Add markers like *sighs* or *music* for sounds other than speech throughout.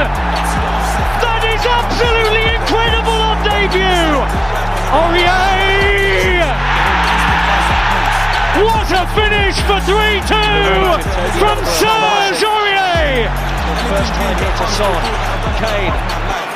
That is absolutely incredible on debut. Aurier! What a finish for 3-2 from Serge Aurier! First time here to Son. Kane.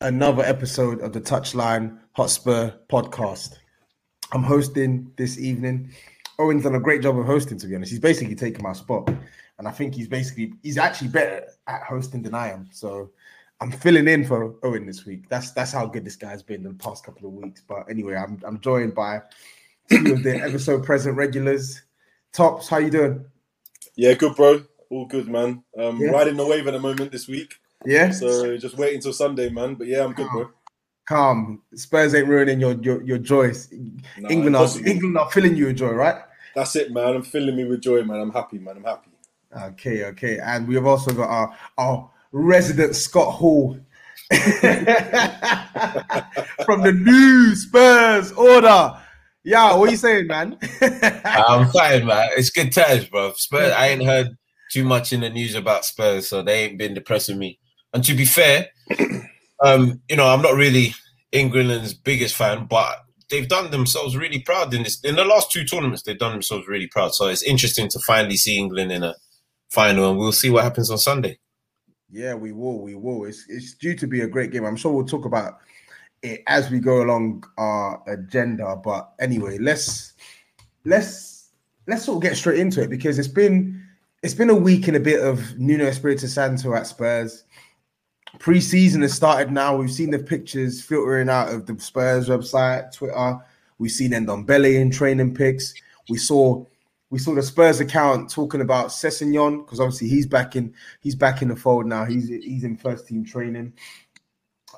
another episode of the Touchline Hotspur podcast. I'm hosting this evening. Owen's done a great job of hosting, to be honest. He's basically taken my spot. And I think he's basically he's actually better at hosting than I am. So I'm filling in for Owen this week. That's that's how good this guy's been in the past couple of weeks. But anyway, I'm I'm joined by two of the episode present regulars. Tops, how you doing? Yeah, good, bro. All good, man. Um, Yeah. Riding the wave at the moment this week. Yeah. So just wait until Sunday, man. But yeah, I'm good, bro. Calm. Spurs ain't ruining your your, your joys. Nah, England are. England are filling you with joy, right? That's it, man. I'm filling me with joy, man. I'm happy, man. I'm happy. Okay, okay. And we have also got our our resident Scott Hall *laughs* from the new Spurs order. Yeah, what are you saying, man? *laughs* I'm fine, man. It's good times, bro. Spurs. I ain't heard too much in the news about Spurs, so they ain't been depressing me. And to be fair, um, you know, I'm not really England's biggest fan, but they've done themselves really proud in this. In the last two tournaments, they've done themselves really proud. So it's interesting to finally see England in a final, and we'll see what happens on Sunday. Yeah, we will. We will. It's it's due to be a great game. I'm sure we'll talk about it as we go along our agenda. But anyway, let's let's let's sort of get straight into it because it's been it's been a week and a bit of Nuno Espirito Santo at Spurs. Pre-season has started now. We've seen the pictures filtering out of the Spurs website, Twitter. We've seen Ndombele in training pics. We saw we saw the Spurs account talking about Sessegnon because obviously he's back in he's back in the fold now. He's he's in first team training.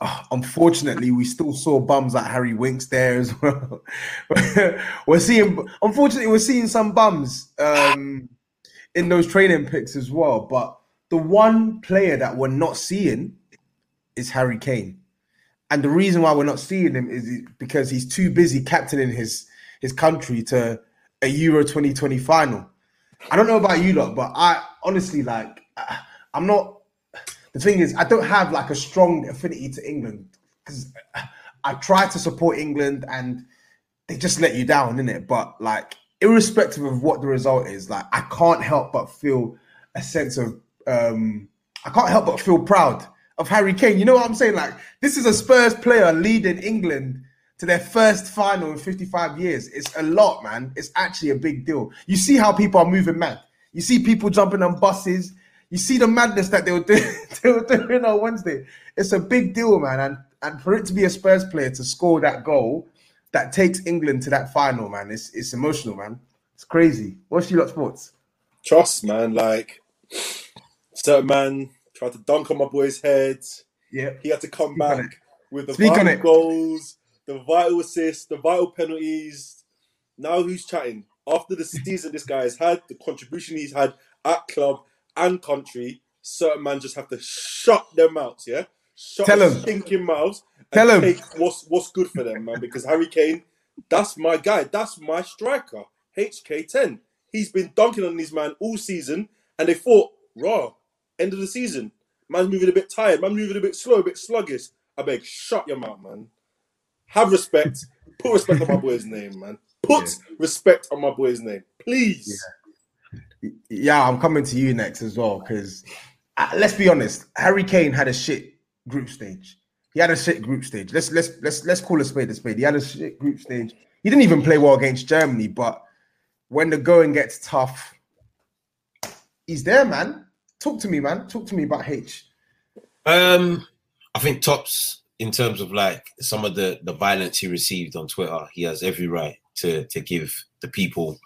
Ah, unfortunately, we still saw bums like Harry Winks there as well. *laughs* we're seeing, unfortunately, we're seeing some bums um, in those training pics as well. But the one player that we're not seeing is Harry Kane, and the reason why we're not seeing him is because he's too busy captaining his his country to a Euro 2020 final. I don't know about you lot, but I honestly like I'm not the thing is, I don't have like a strong affinity to England because I try to support England and they just let you down, innit? But like, irrespective of what the result is, like, I can't help but feel a sense of, um, I can't help but feel proud of Harry Kane. You know what I'm saying? Like, this is a Spurs player leading England to their first final in 55 years. It's a lot, man. It's actually a big deal. You see how people are moving mad. You see people jumping on buses. You see the madness that they were *laughs* doing, they were doing on Wednesday. It's a big deal, man. And and for it to be a Spurs player to score that goal that takes England to that final, man, it's it's emotional, man. It's crazy. What's your lot sports? Trust, man. Like certain man tried to dunk on my boy's head. Yeah. He had to come Speak back with the Speak vital goals, the vital assists, the vital penalties. Now who's chatting? After the season this guy has had, the contribution he's had at club and country, certain man just have to shut their mouths, yeah? shut Tell their him. stinking mouths Tell him. what's what's good for them, man. Because Harry Kane, that's my guy. That's my striker. HK10. He's been dunking on these man all season, and they thought, raw, end of the season. Man's moving a bit tired. Man moving a bit slow, a bit sluggish. I beg, shut your mouth, man. Have respect. Put respect on my boy's name, man. Put respect on my boy's name, please. Yeah, I'm coming to you next as well because uh, let's be honest, Harry Kane had a shit group stage. He had a shit group stage. Let's let's let's let's call a spade a spade. He had a shit group stage. He didn't even play well against Germany, but when the going gets tough, he's there, man. Talk to me, man. Talk to me about H. Um, I think tops in terms of like some of the the violence he received on Twitter. He has every right to to give the people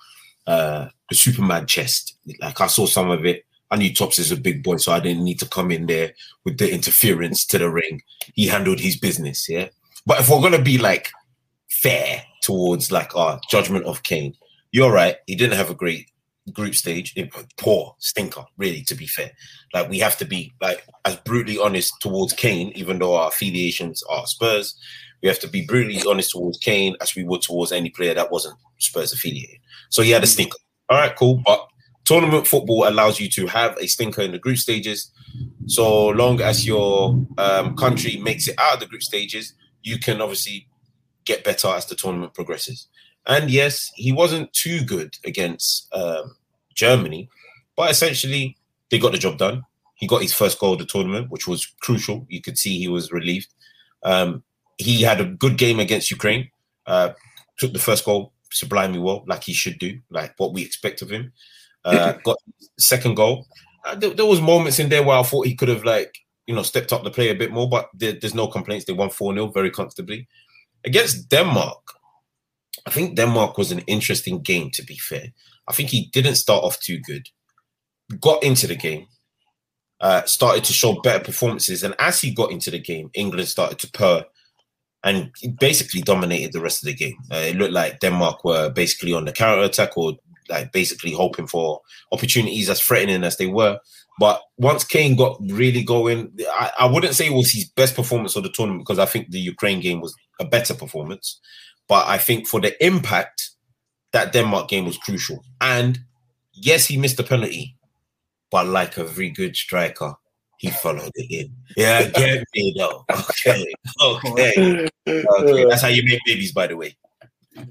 uh the Superman chest. Like I saw some of it. I knew Tops is a big boy, so I didn't need to come in there with the interference to the ring. He handled his business, yeah. But if we're gonna be like fair towards like our judgment of Kane, you're right. He didn't have a great group stage. It poor stinker, really. To be fair, like we have to be like as brutally honest towards Kane, even though our affiliations are Spurs. We have to be brutally honest towards Kane as we would towards any player that wasn't Spurs affiliated. So he had a stinker. All right, cool. But tournament football allows you to have a stinker in the group stages. So long as your um, country makes it out of the group stages, you can obviously get better as the tournament progresses. And yes, he wasn't too good against um, Germany, but essentially they got the job done. He got his first goal of the tournament, which was crucial. You could see he was relieved. Um, he had a good game against Ukraine. Uh, took the first goal sublimely well, like he should do, like what we expect of him. Uh, *laughs* got second goal. Uh, there, there was moments in there where I thought he could have like you know stepped up the play a bit more, but there, there's no complaints. They won four 0 very comfortably against Denmark. I think Denmark was an interesting game. To be fair, I think he didn't start off too good. Got into the game, uh, started to show better performances, and as he got into the game, England started to purr and basically dominated the rest of the game. Uh, it looked like Denmark were basically on the counter attack or like basically hoping for opportunities as threatening as they were. But once Kane got really going, I, I wouldn't say it was his best performance of the tournament because I think the Ukraine game was a better performance. But I think for the impact, that Denmark game was crucial. And yes, he missed the penalty, but like a very good striker, he followed it in. Yeah, *laughs* get me though. Okay, okay, *laughs* okay. That's how you make babies, by the way.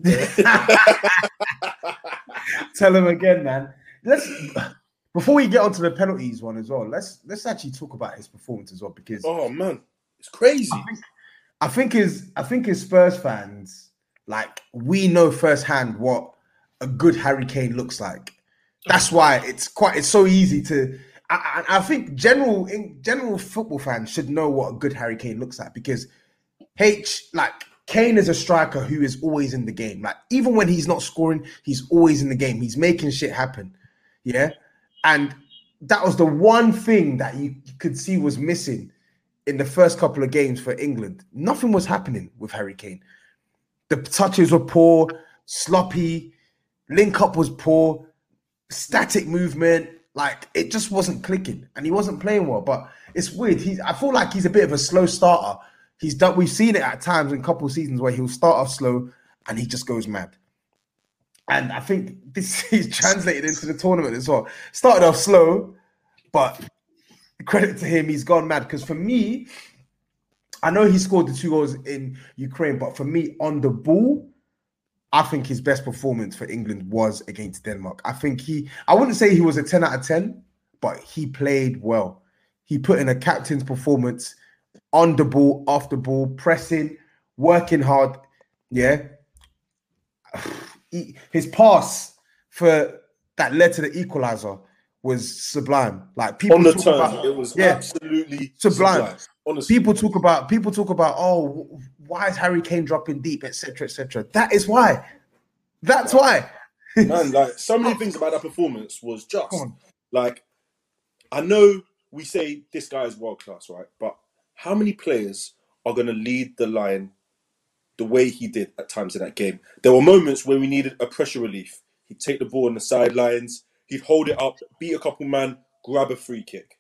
*laughs* Tell him again, man. Let's before we get onto the penalties one as well. Let's let's actually talk about his performance as well because Oh man, it's crazy. I think his I think his Spurs fans, like we know firsthand what a good Harry Kane looks like. That's why it's quite it's so easy to. I, I think general in general football fans should know what a good Harry Kane looks like because H like Kane is a striker who is always in the game. Like even when he's not scoring, he's always in the game. He's making shit happen. Yeah, and that was the one thing that you could see was missing in the first couple of games for England. Nothing was happening with Harry Kane. The touches were poor, sloppy, link up was poor, static movement. Like it just wasn't clicking, and he wasn't playing well. But it's weird. He's I feel like he's a bit of a slow starter. He's done. We've seen it at times in a couple seasons where he'll start off slow and he just goes mad. And I think this *laughs* is translated into the tournament as well. Started off slow, but credit to him, he's gone mad. Because for me, I know he scored the two goals in Ukraine, but for me, on the ball, I think his best performance for England was against Denmark. I think he, I wouldn't say he was a 10 out of 10, but he played well. He put in a captain's performance on the ball, off the ball, pressing, working hard. Yeah. *sighs* He- His pass for that led to the equalizer was sublime. Like people On the turn, about- it was yeah. absolutely Sublime. sublime. Honestly, people talk about people talk about oh why is Harry Kane dropping deep etc etc that is why that's why man, *laughs* like so many things about that performance was just like I know we say this guy is world class, right? But how many players are going to lead the line the way he did at times in that game? There were moments where we needed a pressure relief. He'd take the ball on the sidelines, he'd hold it up, beat a couple man, grab a free kick.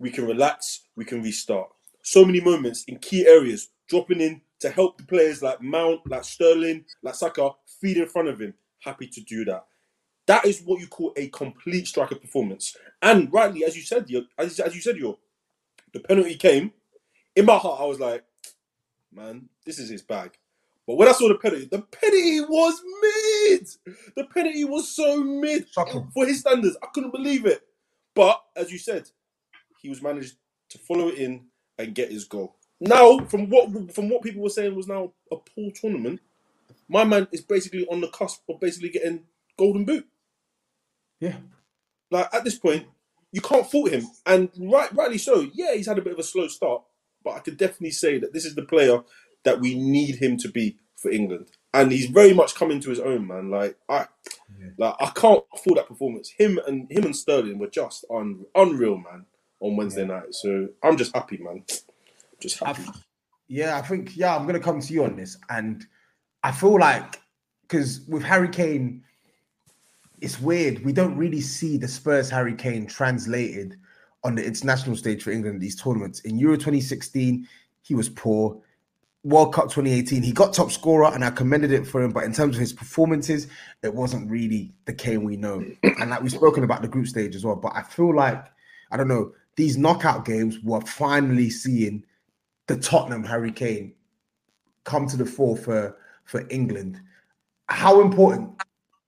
We can relax, we can restart. So many moments in key areas, dropping in to help the players like Mount, like Sterling, like Saka, feed in front of him. Happy to do that. That is what you call a complete striker performance. And rightly, as you said, as, as you said, your the penalty came. In my heart, I was like, man, this is his bag. But when I saw the penalty, the penalty was mid. The penalty was so mid Shocking. for his standards. I couldn't believe it. But as you said, he was managed to follow it in and get his goal. Now, from what from what people were saying was now a poor tournament, my man is basically on the cusp of basically getting golden boot. Yeah. Like at this point, you can't fault him, and right, rightly so. Yeah, he's had a bit of a slow start, but I could definitely say that this is the player that we need him to be for England, and he's very much coming to his own, man. Like I, like I can't fault that performance. Him and him and Sterling were just un, unreal, man, on Wednesday night. So I'm just happy, man. *tsk* Just I happy. f- yeah, I think yeah, I'm gonna come to you on this, and I feel like because with Harry Kane, it's weird. We don't really see the Spurs Harry Kane translated on the international stage for England these tournaments. In Euro 2016, he was poor. World Cup 2018, he got top scorer, and I commended it for him. But in terms of his performances, it wasn't really the Kane we know. *clears throat* And like we've spoken about the group stage as well. But I feel like I don't know these knockout games. We're finally seeing the Tottenham Harry Kane come to the fore for for England. How important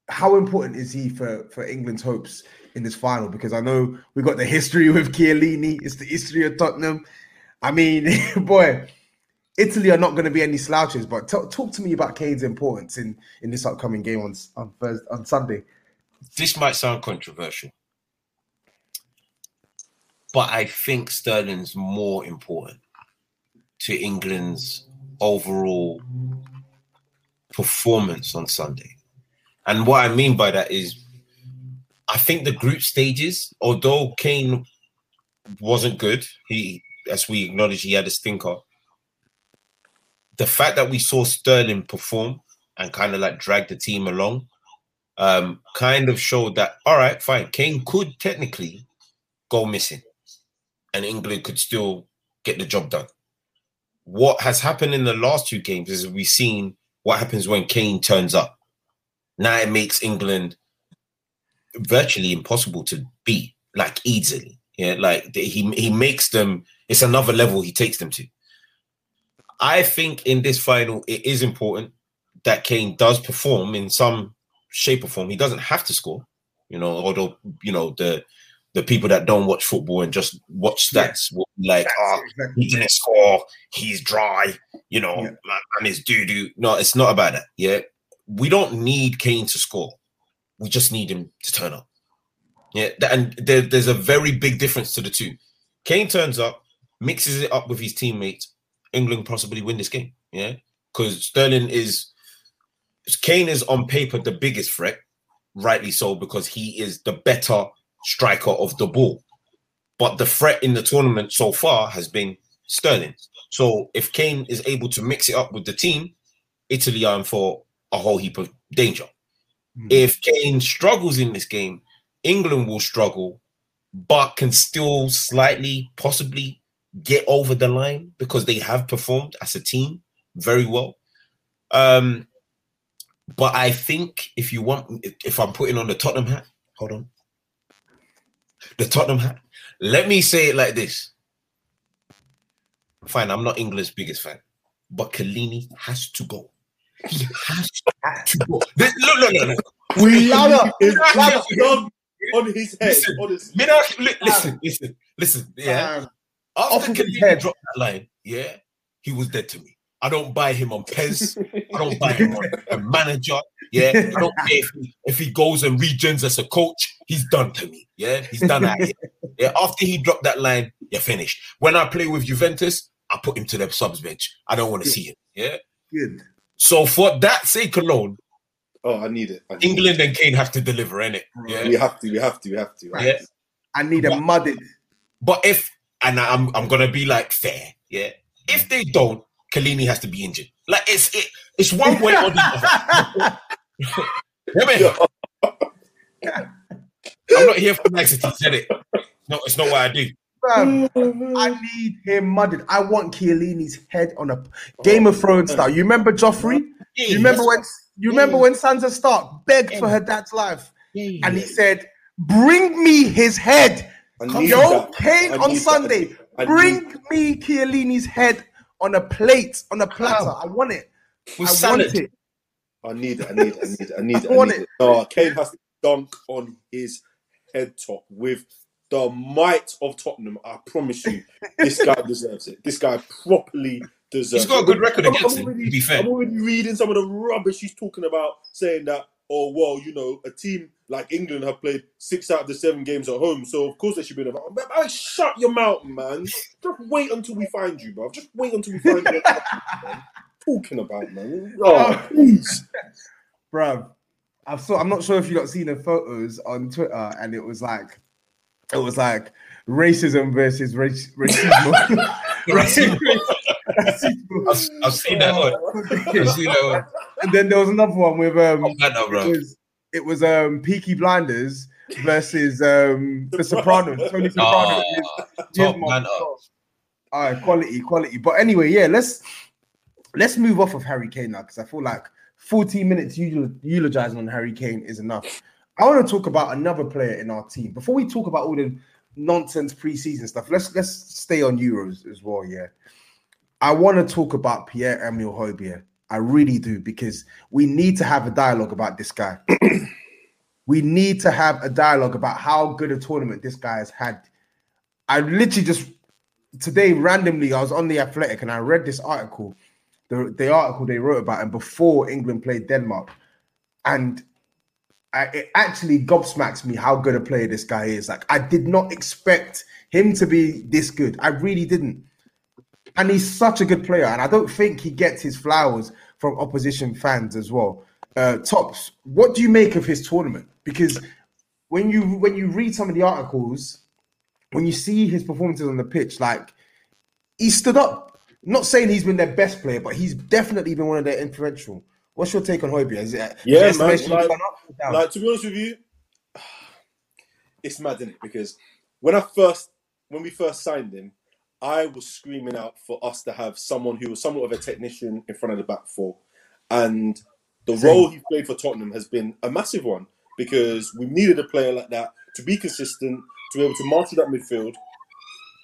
how important is he for for England's hopes in this final? Because I know we got the history with Chiellini, it's the history of Tottenham. I mean, *laughs* boy, Italy are not going to be any slouches. But t- talk to me about Kane's importance in in this upcoming game on on Thursday, on Sunday. this might sound controversial, but I think Sterling's more important to England's overall performance on Sunday. And what I mean by that is, I think the group stages, although Kane wasn't good, he, as we acknowledge, he had a stinker. The fact that we saw Sterling perform and kind of like drag the team along um, kind of showed that all right, fine, Kane could technically go missing, and England could still get the job done. What has happened in the last two games is we've seen what happens when Kane turns up. Now it makes England virtually impossible to beat, like easily. Yeah, like he he makes them. It's another level he takes them to. I think in this final, it is important that Kane does perform in some shape or form. He doesn't have to score, you know. Although you know the the people that don't watch football and just watch stats will be like, "Oh, he didn't score. He's dry. You know, Yeah. man, man is doo doo." No, it's not about that. Yeah, we don't need Kane to score. We just need him to turn up. Yeah, and there, there's a very big difference to the two. Kane turns up, mixes it up with his teammates. England possibly win this game. Yeah, because Sterling is Kane is on paper the biggest threat, rightly so, because he is the better striker of the ball. But the threat in the tournament so far has been Sterling. So if Kane is able to mix it up with the team, Italy are in for a whole heap of danger. Hmm. If Kane struggles in this game, England will struggle, but can still slightly, possibly get over the line because they have performed as a team very well. Um, but I think if you want, if- if I'm putting on the Tottenham hat, hold on, the Tottenham hat. Let me say it like this. Fine, I'm not England's biggest fan, but Chiellini has to go. He has to go. This- Look, look, look, look. We love done on his head. Listen, honestly. Mid- li- listen, listen, listen. Yeah. Um, After Chiellini dropped that line, yeah, he was dead to me. I don't buy him on PES. I don't buy him on *laughs* a manager. Yeah, I don't care if he, if he goes and regens as a coach. He's done to me. Yeah, he's done here. *laughs* Yeah, after he dropped that line, you're finished. When I play with Juventus, I put him to the subs bench. I don't want to see him. Yeah. good. So for that sake alone, Oh, I need it. I need it. England and Kane have to deliver, innit? Yeah. We have to. We have to. We have to. Yeah. I need a mudded. But if and I'm I'm gonna be like fair, yeah. If they don't, Chiellini has to be injured. Like it's it, it's one way or the other. *laughs* *laughs* Yeah, man. I'm not here for nicety, said it. No, it's not what I do. Fam, *laughs* I need him mudded. I want Chiellini's head on a Game of Thrones style. You remember Joffrey? Yeah, You remember when you remember when Sansa Stark begged for her dad's life, and he said, "Bring me his head." I need Yo, that. Kane on Sunday, bring me Chiellini's head on a plate, on a platter. I want it. With I salad. want it. I need it. I need it. I need it. I need it. I *laughs* I want need it. it. No, Kane has to dunk on his head top with the might of Tottenham. I promise you, this guy *laughs* deserves it. This guy properly deserves it. He's got a good record I'm- against I'm him, already- to be fair. I'm already reading some of the rubbish he's talking about, saying that, oh, well, you know, a team like England have played six out of the seven games at home, so of course they should be in the. Man, man, shut your mouth, man. Just wait until we find you, bro. Just wait until we find you. man. *laughs* Talking about, man. Oh, please. Bruv, I saw. I'm not sure if you got seen the photos on Twitter, and it was like, it was like racism versus race, racism. *laughs* Racism. I've, I've seen that one. I've seen that one. and then there was another one with um, Oh, man, no, it was it was um Peaky Blinders versus um The Sopranos. Tony Soprano. Oh, his- top man mom. up. All right, quality, quality. But anyway, yeah, let's let's move off of Harry Kane now because I feel like 14 minutes eulogizing on Harry Kane is enough. I want to talk about another player in our team before we talk about all the nonsense preseason stuff. Let's let's stay on Euros as well. Yeah, I want to talk about Pierre Emile Højbjerg. I really do because we need to have a dialogue about this guy. *clears throat* we need to have a dialogue about how good a tournament this guy has had. I literally just today randomly I was on the Athletic and I read this article, the the article they wrote about him before England played Denmark, and I, it actually gobsmacks me how good a player this guy is. Like I did not expect him to be this good. I really didn't. And he's such a good player, and I don't think he gets his flowers from opposition fans as well. Uh, Tops, what do you make of his tournament? Because when you when you read some of the articles, when you see his performances on the pitch, like he stood up. Not saying he's been their best player, but he's definitely been one of their influential. What's your take on Højbjerg? Is it Yeah, is man, like- gone up or down? Like to be honest with you, *sighs* it's mad, isn't it? Because when I first, when we first signed him, I was screaming out for us to have someone who was somewhat of a technician in front of the back four, and the Same. role he played for Tottenham has been a massive one because we needed a player like that to be consistent, to be able to through that midfield.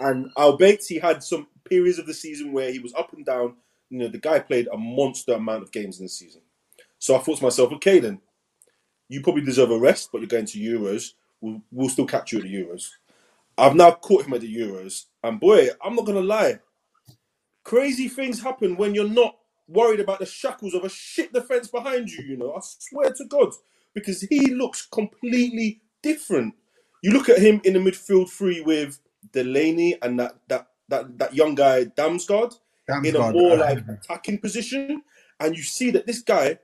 And albeit he had some periods of the season where he was up and down, you know, the guy played a monster amount of games in the season. So I thought to myself, okay, then you probably deserve a rest, but you're going to Euros. We'll, we'll still catch you at the Euros. I've now caught him at the Euros, and boy, I'm not gonna lie. Crazy things happen when you're not worried about the shackles of a shit defense behind you. You know, I swear to God, because he looks completely different. You look at him in the midfield three with Delaney and that that that, that young guy Damsgaard in a more uh, like attacking position, and you see that this guy,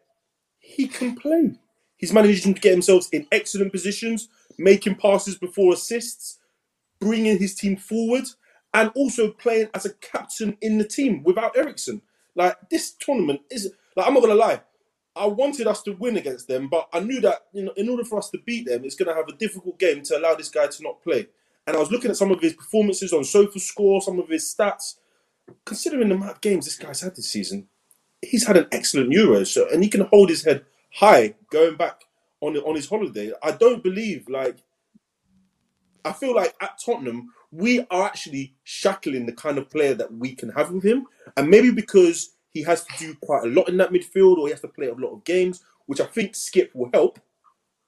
he can play. He's managing to get himself in excellent positions, making passes before assists, bringing his team forward, and also playing as a captain in the team without Eriksen. Like this tournament is like I'm not gonna lie. I wanted us to win against them, but I knew that you know, in order for us to beat them, it's going to have a difficult game to allow this guy to not play. And I was looking at some of his performances on Sofa Score, some of his stats. Considering the amount of games this guy's had this season, he's had an excellent Euro, so and he can hold his head high going back on on his holiday. I don't believe like I feel like at Tottenham we are actually shackling the kind of player that we can have with him, and maybe because he has to do quite a lot in that midfield or he has to play a lot of games, which I think Skip will help.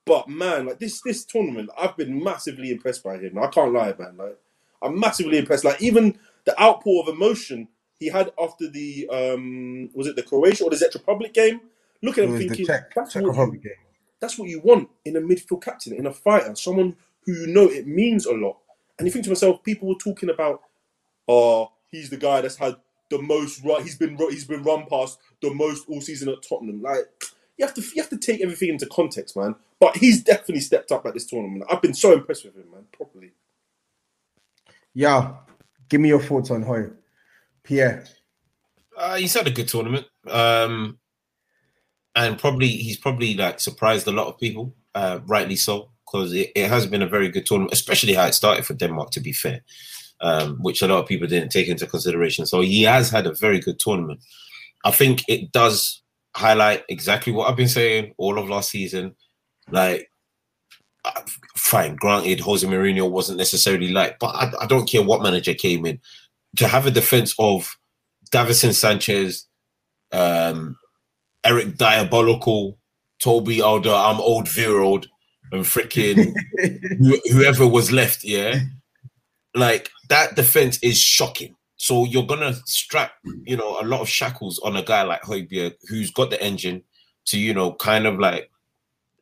But man, like this this tournament, I've been massively impressed by him. I can't lie, man. Like I'm massively impressed. Like even the outpour of emotion he had after the um was it the Croatia or the Czech Republic game? Look at him thinking Czech, that's Czech what you, game. that's what you want in a midfield captain, in a fighter, someone who you know it means a lot. And you think to myself, people were talking about, oh, he's the guy that's had the most run. He's been he's been run past the most all season at Tottenham. Like you have to you have to take everything into context, man. But he's definitely stepped up at this tournament. I've been so impressed with him, man. Properly. Yeah, give me your thoughts on Hoy. Pierre. Uh, he's had a good tournament, um, and probably he's probably like surprised a lot of people, uh, rightly so, because it, it has been a very good tournament, especially how it started for Denmark. To be fair, um, which a lot of people didn't take into consideration. So he has had a very good tournament. I think it does highlight exactly what I've been saying all of last season. Like, uh, fine, granted, Jose Mourinho wasn't necessarily like, but I, I don't care what manager came in to have a defense of Davinson Sanchez, um, Eric Diabolical, Toby Alder, I'm old Virold, and freaking *laughs* whoever was left, yeah. Like that defense is shocking. So you're gonna strap, you know, a lot of shackles on a guy like Højbjerg who's got the engine to, you know, kind of like,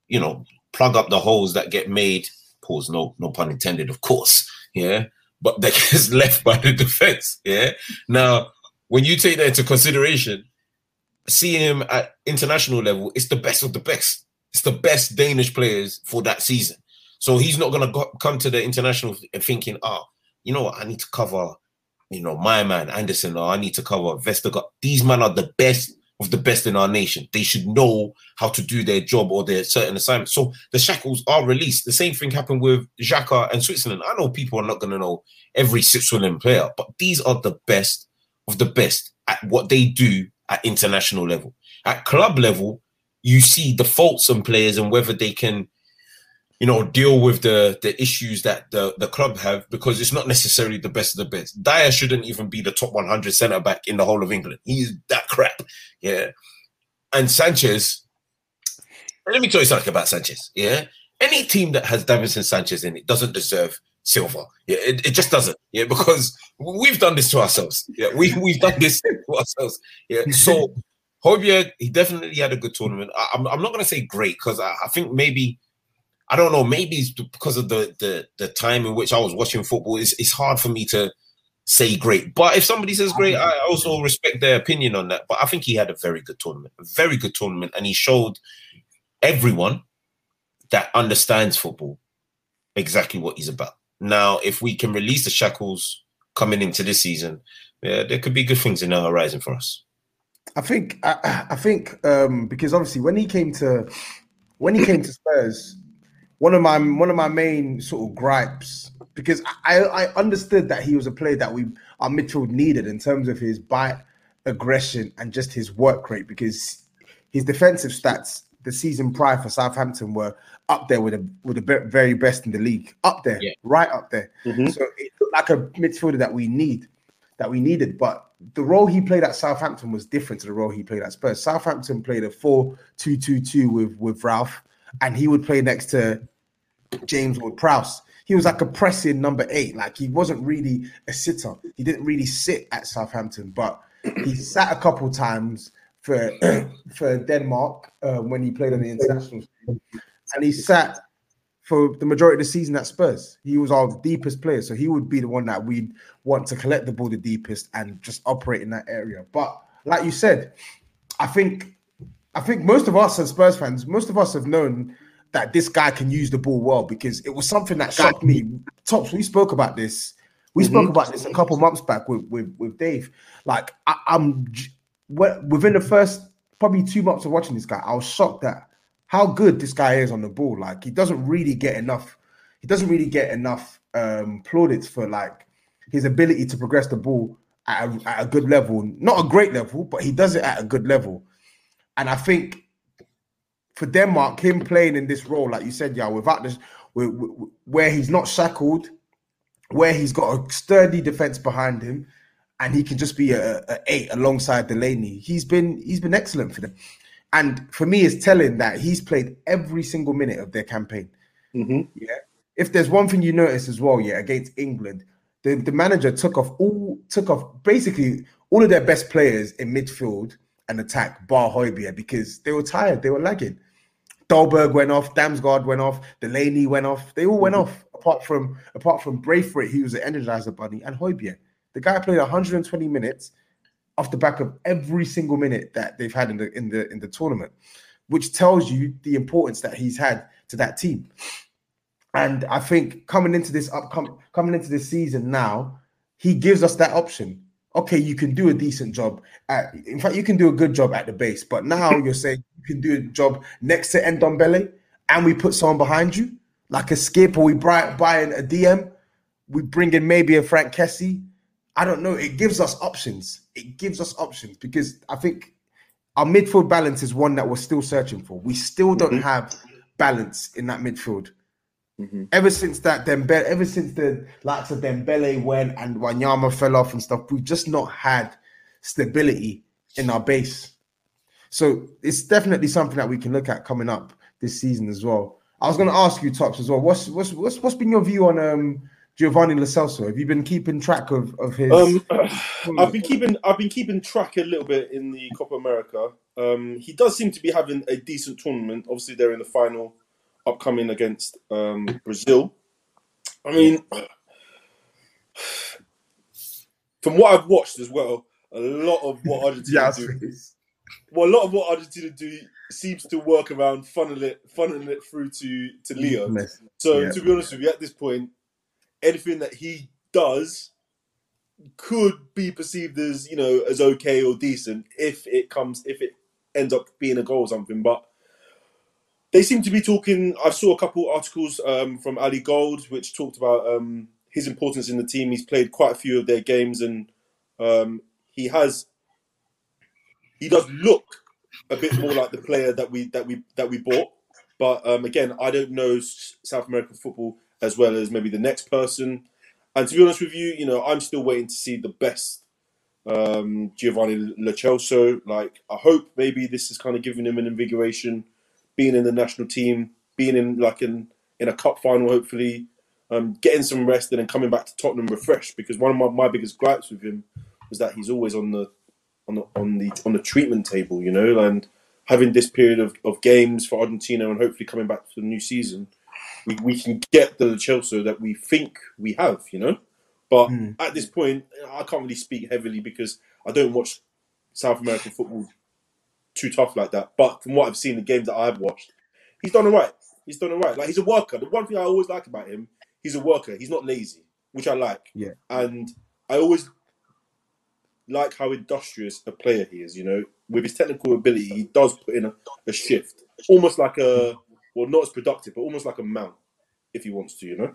you know, plug up the holes that get made. Pause, no, no pun intended, of course. Yeah, but that *laughs* gets left by the defense. Yeah. Now, when you take that into consideration, seeing him at international level, it's the best of the best. It's the best Danish players for that season. So he's not gonna go, come to the international thinking, oh, you know what, I need to cover, you know, my man Andersen, or I need to cover Vestergaard. These men are the best of the best in our nation. They should know how to do their job or their certain assignment. So the shackles are released. The same thing happened with Xhaka and Switzerland. I know people are not going to know every Switzerland player, but these are the best of the best at what they do at international level. At club level, you see the faults in players and whether they can you know, deal with the the issues that the, the club have because it's not necessarily the best of the best. Dier shouldn't even be the top 100 centre back in the whole of England. He's that crap. Yeah. And Sanchez, let me tell you something about Sanchez. Yeah. Any team that has Davinson Sanchez in it doesn't deserve silver. Yeah. It, it just doesn't. Yeah. Because we've done this to ourselves. Yeah. We, we've done this *laughs* to ourselves. Yeah. So, Højbjerg, he definitely had a good tournament. I, am I'm, I'm not to say great because I, I think maybe I don't know. Maybe it's because of the the the time in which I was watching football. It's it's hard for me to say great. But if somebody says great, I also respect their opinion on that. But I think he had a very good tournament, a very good tournament, and he showed everyone that understands football exactly what he's about. Now, if we can release the shackles coming into this season, yeah, there could be good things in the horizon for us. I think I, I think um, because obviously when he came to when he came to Spurs, one of my one of my main sort of gripes because I, I understood that he was a player that we our midfield needed in terms of his bite, aggression, and just his work rate because his defensive stats the season prior for Southampton were up there with the with the very best in the league, up there, yeah. right up there. Mm-hmm. So it looked like a midfielder that we need, that we needed. But the role he played at Southampton was different to the role he played at Spurs. Southampton played a 4-2-2-2 with with Ralph and he would play next to James Ward Prowse. He was like a pressing number eight. Like he wasn't really a sitter. He didn't really sit at Southampton, but he sat a couple times for *clears throat* for Denmark uh, when he played on the international, and he sat for the majority of the season at Spurs. He was our deepest player, so he would be the one that we'd want to collect the ball the deepest and just operate in that area. But like you said, I think I think most of us as Spurs fans, most of us have known that this guy can use the ball well because it was something that shocked me. Tops, we spoke about this. We mm-hmm. spoke about this a couple months back with with, with Dave. Like I, am within the first probably two months of watching this guy, I was shocked at how good this guy is on the ball. Like he doesn't really get enough. He doesn't really get enough um, plaudits for like his ability to progress the ball at a, at a good level. Not a great level, but he does it at a good level. And I think for Denmark, him playing in this role, like you said, yeah, without this, where he's not shackled, where he's got a sturdy defense behind him, and he can just be a, a eight alongside Delaney. He's been he's been excellent for them, and for me, it's telling that he's played every single minute of their campaign. Mm-hmm. Yeah. If there's one thing you notice as well, yeah, against England, the, the manager took off all took off basically all of their best players in midfield and attack, bar Højbjerg, because they were tired, they were lagging. Dolberg went off, Damsgaard went off, Delaney went off. They all went mm-hmm. off apart from apart from Braithwaite, he was an energizer bunny, and Højbjerg. The guy played 120 minutes off the back of every single minute that they've had in the in the in the tournament, which tells you the importance that he's had to that team. And I think coming into this upcoming coming into this season now, he gives us that option okay, you can do a decent job. At, in fact, you can do a good job at the base. But now you're *laughs* saying you can do a job next to Ndombele, and we put someone behind you, like a skip, or we buy, buy a DM. we bring in maybe a Franck Kessie. I don't know. It gives us options. It gives us options because I think our midfield balance is one that we're still searching for. We still don't mm-hmm. have balance in that midfield. Mm-hmm. Ever since that Dembele, ever since the likes of Dembele went and Wanyama fell off and stuff, we've just not had stability in our base. So it's definitely something that we can look at coming up this season as well. I was going to ask you, Tops, as well. What's what's what's what's been your view on um, Giovanni Lo Celso? Have you been keeping track of of his? Um, *clears throat* I've been keeping I've been keeping track a little bit in the Copa America. Um, he does seem to be having a decent tournament. Obviously, they're in the final upcoming against um, Brazil. I mean, *sighs* from what I've watched as well, a lot of what Argentina do, well, a lot of what Argentina do seems to work around funneling it, funneling it through to to Leo. So yeah. to be honest with you, at this point, anything that he does could be perceived as you know as okay or decent if it comes if it ends up being a goal or something. But they seem to be talking. I saw a couple articles um, from Ali Gold which talked about um, his importance in the team. He's played quite a few of their games, and um, he has. He does look a bit more like the player that we that we that we bought. But um, again, I don't know South American football as well as maybe the next person. And to be honest with you, you know, I'm still waiting to see the best um, Giovanni Lo. Like, I hope maybe this is kind of giving him an invigoration being in the national team, being in like in in a cup final, hopefully, um, getting some rest, and then coming back to Tottenham refreshed. Because one of my, my biggest gripes with him was that he's always on the on the on the on the treatment table, you know, and having this period of, of games for Argentina and hopefully coming back to the new season, we, we can get the Chelsea that we think we have, you know. But mm. at this point, I can't really speak heavily because I don't watch South American football too tough like that. But from what I've seen, the games that I've watched, he's done all right. He's done all right. Like he's a worker. The one thing I always like about him, he's a worker. He's not lazy, which I like. Yeah. And I always like how industrious a player he is. You know, with his technical ability, he does put in a, a shift, almost like a well, not as productive, but almost like a Mount if he wants to. You know.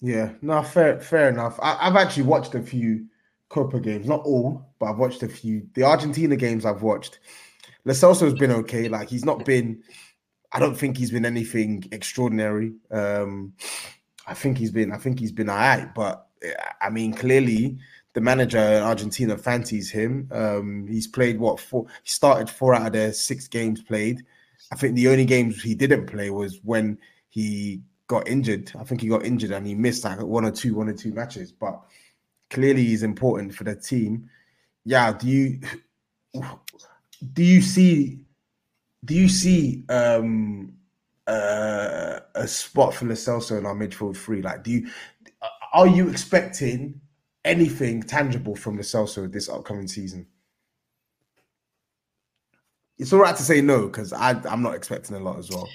Yeah, no, fair, fair enough. I, have actually watched a few Copa games, not all, but I've watched a few. The Argentina games I've watched, Lo Celso's been okay. Like he's not been. I don't think he's been anything extraordinary. Um, I think he's been. I think he's been alright. But I mean, clearly the manager in Argentina fancies him. Um, he's played what four? He started four out of their six games played. I think the only games he didn't play was when he got injured. I think he got injured and he missed like one or two, one or two matches. But clearly he's important for the team. Yeah, do you do you see do you see um uh, a spot for Lo Celso in our midfield three? Like, do you are you expecting anything tangible from Lo Celso this upcoming season? It's all right to say no because I'm not expecting a lot as well.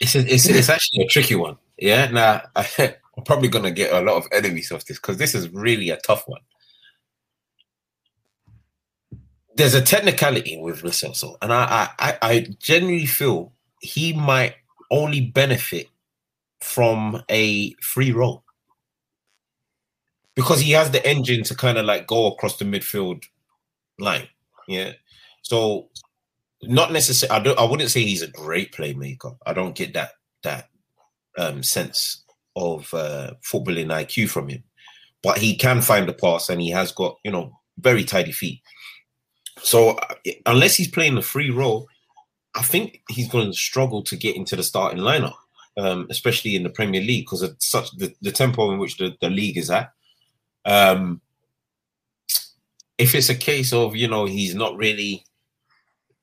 It's a, it's it's actually a tricky one. Yeah, now *laughs* I'm probably gonna get a lot of enemies of this because this is really a tough one. There's a technicality with Lo and I, I, I genuinely feel he might only benefit from a free role because he has the engine to kind of like go across the midfield line. Yeah, so not necessarily. I don't. I wouldn't say he's a great playmaker. I don't get that that um, sense of uh, footballing IQ from him, but he can find the pass and he has got you know very tidy feet. So uh, unless he's playing the free role, I think he's going to struggle to get into the starting lineup, um, especially in the Premier League because of such the, the tempo in which the, the league is at. Um, if it's a case of you know he's not really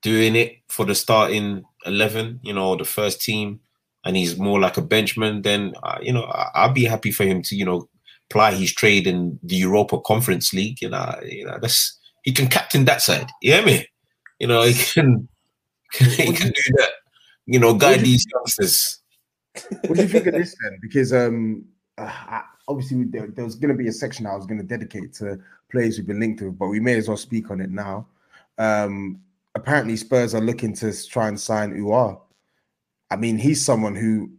doing it for the starting eleven, you know, the first team, and he's more like a benchman, then uh, you know I'll be happy for him to you know ply his trade in the Europa Conference League. You know, you know that's he can captain that side. You hear me? You know he can *laughs* he can do that. You know, guide these youngsters. What do you think of this then? Because um, uh, obviously there, there was going to be a section I was going to dedicate to players we've been linked to, but we may as well speak on it now. Um, apparently Spurs are looking to try and sign Aouar. I mean, he's someone who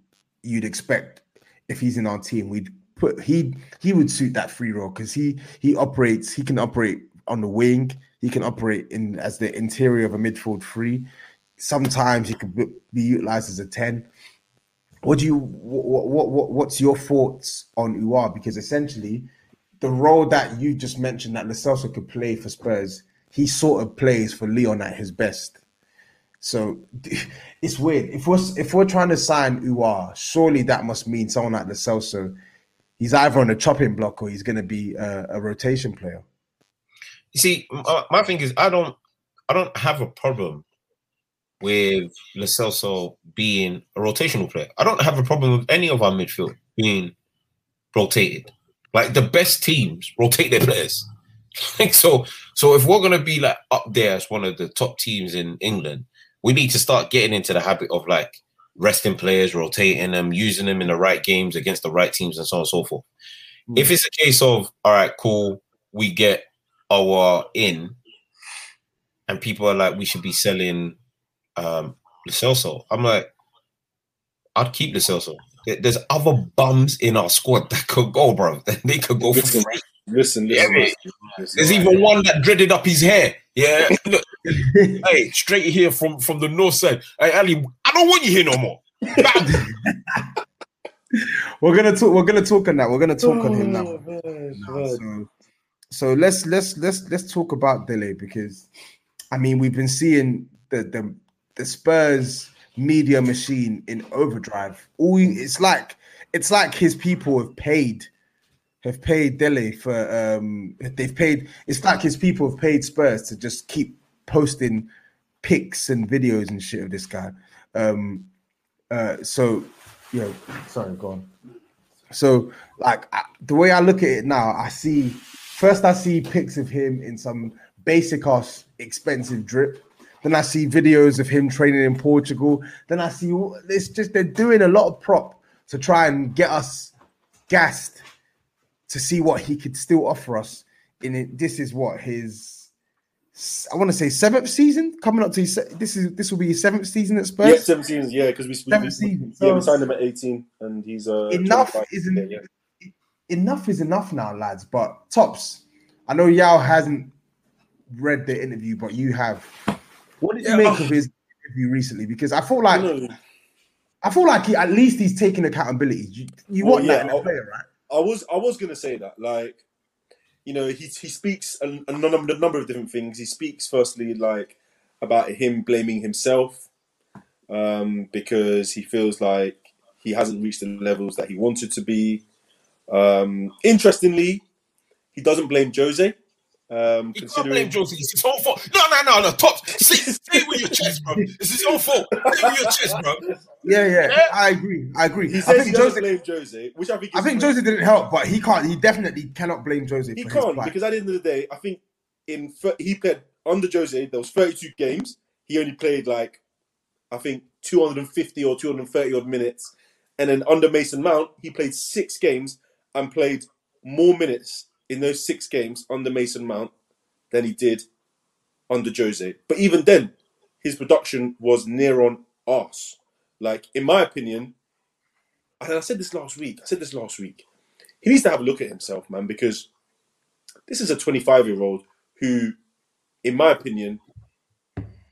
you'd expect if he's in our team, we'd put he he would suit that free role because he he operates he can operate on the wing. He can operate in as the interior of a midfield three. Sometimes he could be utilized as a ten. What do you what what, what what's your thoughts on Aouar? Because essentially, the role that you just mentioned that Lo Celso could play for Spurs, he sort of plays for Lyon at his best. So it's weird. If we're if we're trying to sign Aouar, surely that must mean someone like Lo. He's either on a chopping block or he's going to be a, a rotation player. You see, my, uh, my thing is, I don't, I don't have a problem with Lo Celso being a rotational player. I don't have a problem with any of our midfield being rotated. Like the best teams rotate their players. *laughs* So, so if we're gonna be like up there as one of the top teams in England, we need to start getting into the habit of like resting players, rotating them, using them in the right games against the right teams, and so on and so forth. Mm. If it's a case of all right, cool, we get Aouar in, and people are like, we should be selling um Lo Celso. I'm like, I'd keep Lo Celso. There's other bums in our squad that could go, bro. *laughs* They could go for free. Listen, listen, Yeah, listen, There's even one that dreaded up his hair. Yeah, *laughs* look, hey, straight here from from the north side. Hey, Alli, I don't want you here no more. *laughs* We're gonna talk. We're gonna talk on that. We're gonna talk on him now. Oh, man, now. man. So, so let's let's let's let's talk about Dele because, I mean, we've been seeing the the the Spurs media machine in overdrive. All it's like it's like his people have paid have paid Dele for um they've paid it's like his people have paid Spurs to just keep posting pics and videos and shit of this guy. Um uh so know sorry go on. So like I, the way I look at it now, I see first I see pics of him in some basic ass expensive drip. Then I see videos of him training in Portugal. Then I see it's just they're doing a lot of prop to try and get us gassed to see what he could still offer us. In it, this is what his I want to say seventh season coming up to his, this is this will be his seventh season at Spurs. Yeah, seven seasons. Yeah, because we, we, we, yeah, we signed him at 18, and he's uh, enough isn't Yeah, yeah. enough is enough now, lads. But tops, I know Yao hasn't read the interview, but you have. What did you Yeah, make oh. of his interview recently? Because I feel like know, I feel like he, at least he's taking accountability. You, you Well, want that in a I'll- player, right? I was I was gonna say that like you know he he speaks a, a number a number of different things. He speaks firstly like about him blaming himself um, because he feels like he hasn't reached the levels that he wanted to be. Um, interestingly, he doesn't blame Jose. Um, You can't blame Josie. It's his own fault. No, no, no, no. Top. Say, say it with your chest, bro. It's his own fault. Say it with your chest, bro. Yeah, yeah, Yeah. I agree. I agree. he I says think he doesn't Jose. blame Jose, which I think I think Jose didn't help, but he can't. He definitely cannot blame Jose. He for can't his because at the end of the day, I think in he played under Jose. There was 32 games. He only played like I think 250 or 230 odd minutes, and then under Mason Mount, he played six games and played more minutes in those six games under Mason Mount than he did under Jose. But even then, his production was near on arse. Like in my opinion, and I said this last week. I said this last week. He needs to have a look at himself, man, because this is a 25 year old who, in my opinion,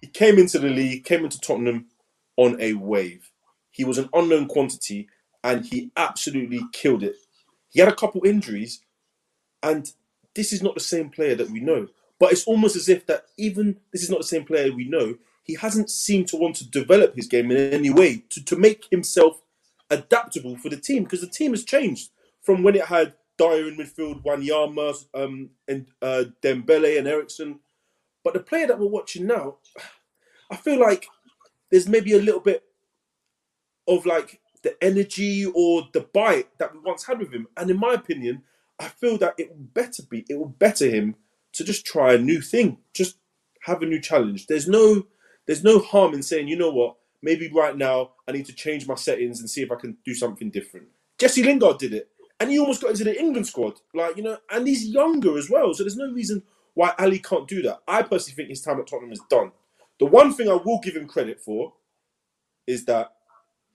he came into the league, came into Tottenham on a wave. He was an unknown quantity and he absolutely killed it. He had a couple injuries, and this is not the same player that we know. But it's almost as if that even this is not the same player we know, he hasn't seemed to want to develop his game in any way to, to make himself adaptable for the team because the team has changed from when it had Dier in midfield, Wanyama, um, and uh, Dembele and Eriksen. But the player that we're watching now, I feel like there's maybe a little bit of like the energy or the bite that we once had with him. And in my opinion, I feel that it would better be, it would better him to just try a new thing, just have a new challenge. There's no, there's no harm in saying, you know what, maybe right now I need to change my settings and see if I can do something different. Jesse Lingard did it, and he almost got into the England squad, like you know, and he's younger as well. So there's no reason why Alli can't do that. I personally think his time at Tottenham is done. The one thing I will give him credit for is that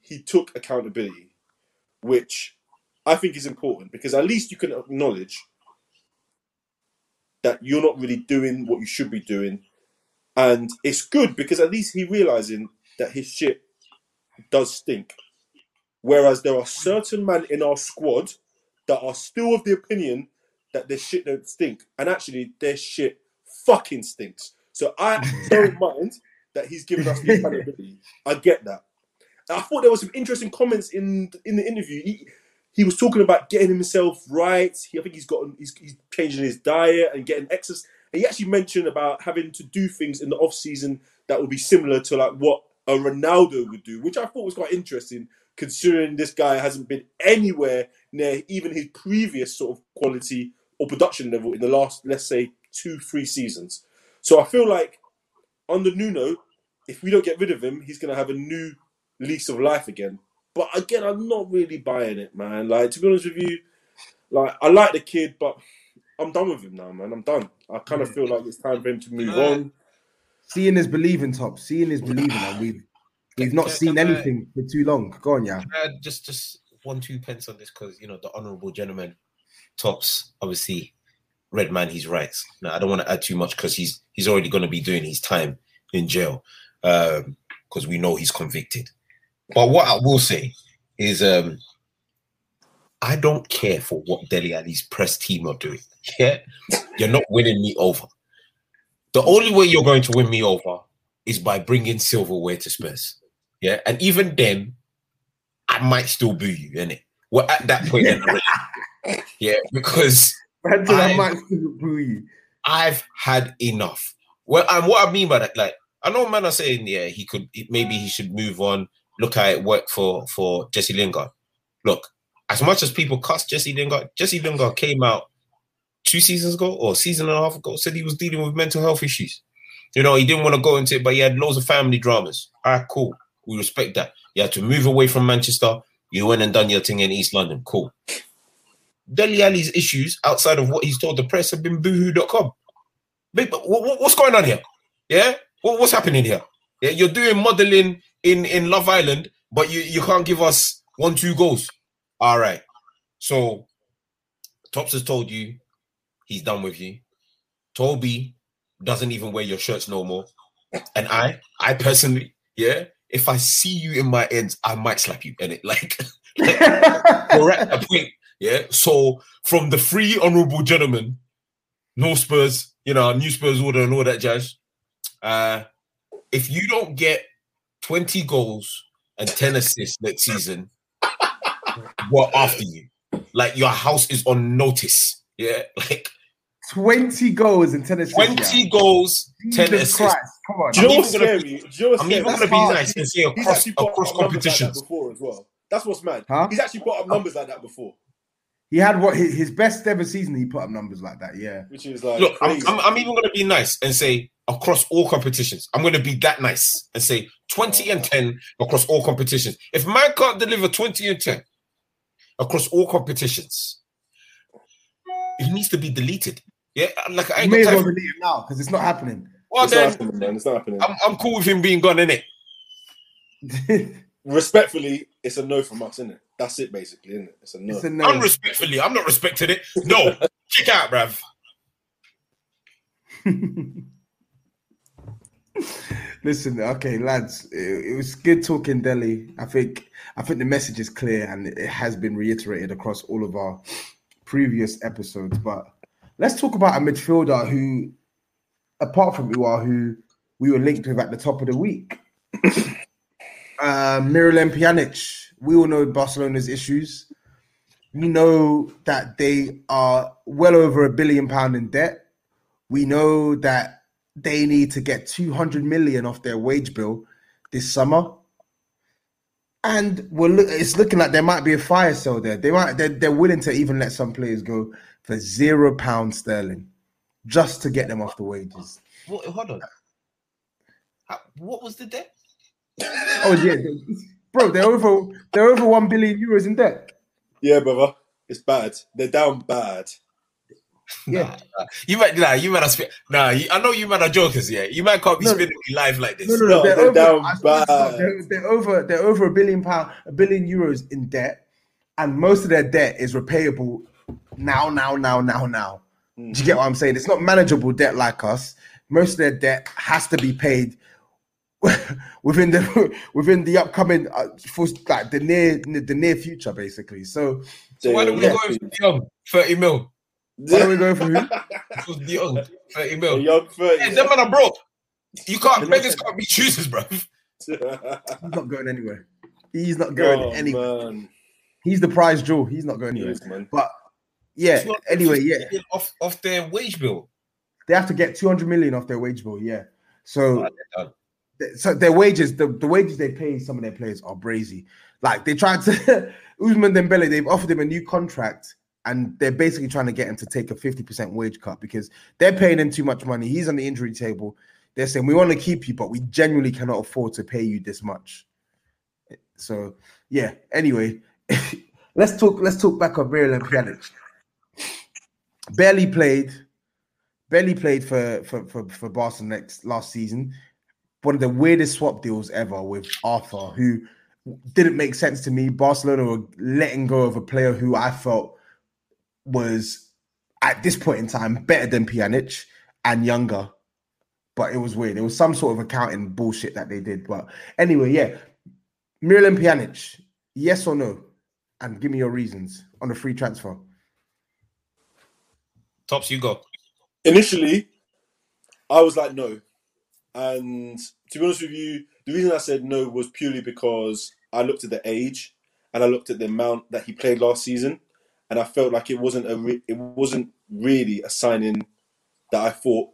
he took accountability, which I think is important because at least you can acknowledge that you're not really doing what you should be doing. And it's good because at least he realizing that his shit does stink. Whereas there are certain men in our squad that are still of the opinion that their shit don't stink. And actually their shit fucking stinks. So I *laughs* don't mind that he's giving us the *laughs* accountability. I get that. I thought there was some interesting comments in in the interview. He, he was talking about getting himself right. He, I think he's got he's, he's changing his diet and getting exercise. And he actually mentioned about having to do things in the off season that would be similar to like what a Ronaldo would do, which I thought was quite interesting, considering this guy hasn't been anywhere near even his previous sort of quality or production level in the last, let's say, two, three seasons. So I feel like under Nuno, if we don't get rid of him, he's going to have a new lease of life again. But again, I'm not really buying it, man. Like to be honest with you, like I like the kid, but I'm done with him now, man. I'm done. I kind of feel like it's time for him to move on. Seeing is believing, top. Seeing is believing, and we've we've not seen anything for too long. Go on, yeah. Just just one two pence on this because you know the honourable gentleman, tops obviously, red man. He's right. Now I don't want to add too much because he's he's already going to be doing his time in jail because um, we know he's convicted. But what I will say is, um, I don't care for what Dele Alli's press team are doing. Yeah, you're not winning me over. The only way you're going to win me over is by bringing silverware to Spurs. Yeah, and even then, I might still boo you, in it. Well, at that point, yeah, yeah because I might still boo you. I've had enough. Well, and what I mean by that, like, I know men are saying, yeah, he could maybe he should move on look how it worked for for Jesse Lingard. Look, as much as people cuss Jesse Lingard, Jesse Lingard came out two seasons ago or season and a half ago, said he was dealing with mental health issues. You know, he didn't want to go into it, but he had loads of family dramas. All right, cool. We respect that. You had to move away from Manchester. You went and done your thing in East London. Cool. Dele Alli's issues outside of what he's told the press have been boohoo.com. What's going on here? Yeah? What's happening here? Yeah, you're doing modeling in in Love Island, but you you can't give us one two goals. All right. So Tops has told you he's done with you. Toby doesn't even wear your shirts no more. And I, I personally, yeah, if I see you in my ends, I might slap you in it. *laughs* Like, like we're at a point. Yeah. So from the three honorable gentlemen, no Spurs, you know, new Spurs order and all that jazz. Uh, if you don't get 20 goals and 10 assists next season, we're after you. Like your house is on notice. Yeah. *laughs* Like 20 goals and 10 assists. 20 yeah. goals, 10 Jesus assists. Christ. Come on. Do you know what's scary? I'm even going to be nice and say across, across competitions. Like before as well. That's what's mad. Huh? He's actually put up numbers like that before. He had what his best ever season. He put up numbers like that, yeah. Which is like, look, I'm, I'm, I'm, even going to be nice and say across all competitions. I'm going to be that nice and say 20 and 10 across all competitions. If man can't deliver 20 and 10 across all competitions, he needs to be deleted. Yeah, like I ain't may as well delete him now because it's not happening. Well, it's then, not happening, man. It's not happening. I'm, I'm cool with him being gone, innit? *laughs* Respectfully, it's a no from us, isn't it? That's it, basically, isn't it? It's a no. It's a no. Unrespectfully, I'm not respecting it. No, *laughs* kick out, bruv. Listen, okay, lads, it, it, was good talking Dele. I think I think the message is clear and it has been reiterated across all of our previous episodes. But let's talk about a midfielder who, apart from Aouar, who we were linked with at the top of the week. *coughs* uh, Miralem Pjanic. We all know Barcelona's issues. We know that they are well over a billion pound in debt. We know that they need to get 200 million off their wage bill this summer. And we're look, it's looking like there might be a fire sale there. They might they're, they're willing to even let some players go for zero pounds sterling just to get them off the wages. What, hold on. What was the debt? oh yeah, bro, they're over they're over one billion euros in debt. Yeah, brother, it's bad. They're down bad. Yeah, nah, you might nah, you might have spent nah. You, I know you might have jokers. Yeah, you might can't be no, spending live like this. No, no, no. They're, they're over, down bad. They're, they're, over. They're over a billion pound, a billion euros in debt. and most of their debt is repayable now, now, now, now, now. Do you get what I'm saying? It's not manageable debt like us. Most of their debt has to be paid *laughs* within the *laughs* within the upcoming uh, for like the near the near future, basically. So, So why don't we Yeah. go for Young? 30 mil. why don't we go for who? *laughs* It was Young, 30 mil. young 30. Hey, them man are broke. You can't, beggars can't be choosers, bro. He's not going anywhere. He's not going oh, anywhere. man. He's the prize jewel. He's not going He anywhere. is, man. But yeah, anyway, yeah, Off, off their wage bill. they have to get 200 million off their wage bill. Yeah, so Right, they're done. th- so their wages, the, the wages they pay some of their players are brazy. Like they tried to *laughs* Ousmane Dembele, they've offered him a new contract, and they're basically trying to get him to take a 50% wage cut because they're paying him too much money. He's on the injury table. They're saying we want to keep you, but we genuinely cannot afford to pay you this much. So yeah. Anyway, *laughs* let's talk. Let's talk back on Miralem Pjanic. Barely played, barely played for for for, for Barcelona next last season. One of the weirdest swap deals ever with Arthur, who didn't make sense to me. Barcelona were letting go of a player who I felt was at this point in time better than Pjanic and younger. But it was weird. It was some sort of accounting bullshit that they did. But anyway, yeah. Miralem Pjanic, yes or no? And give me your reasons on the free transfer. Tops, you go. Initially, I was like, no. And to be honest with you, the reason I said no was purely because I looked at the age and I looked at the amount that he played last season, and I felt like it wasn't a re- it wasn't really a signing that I thought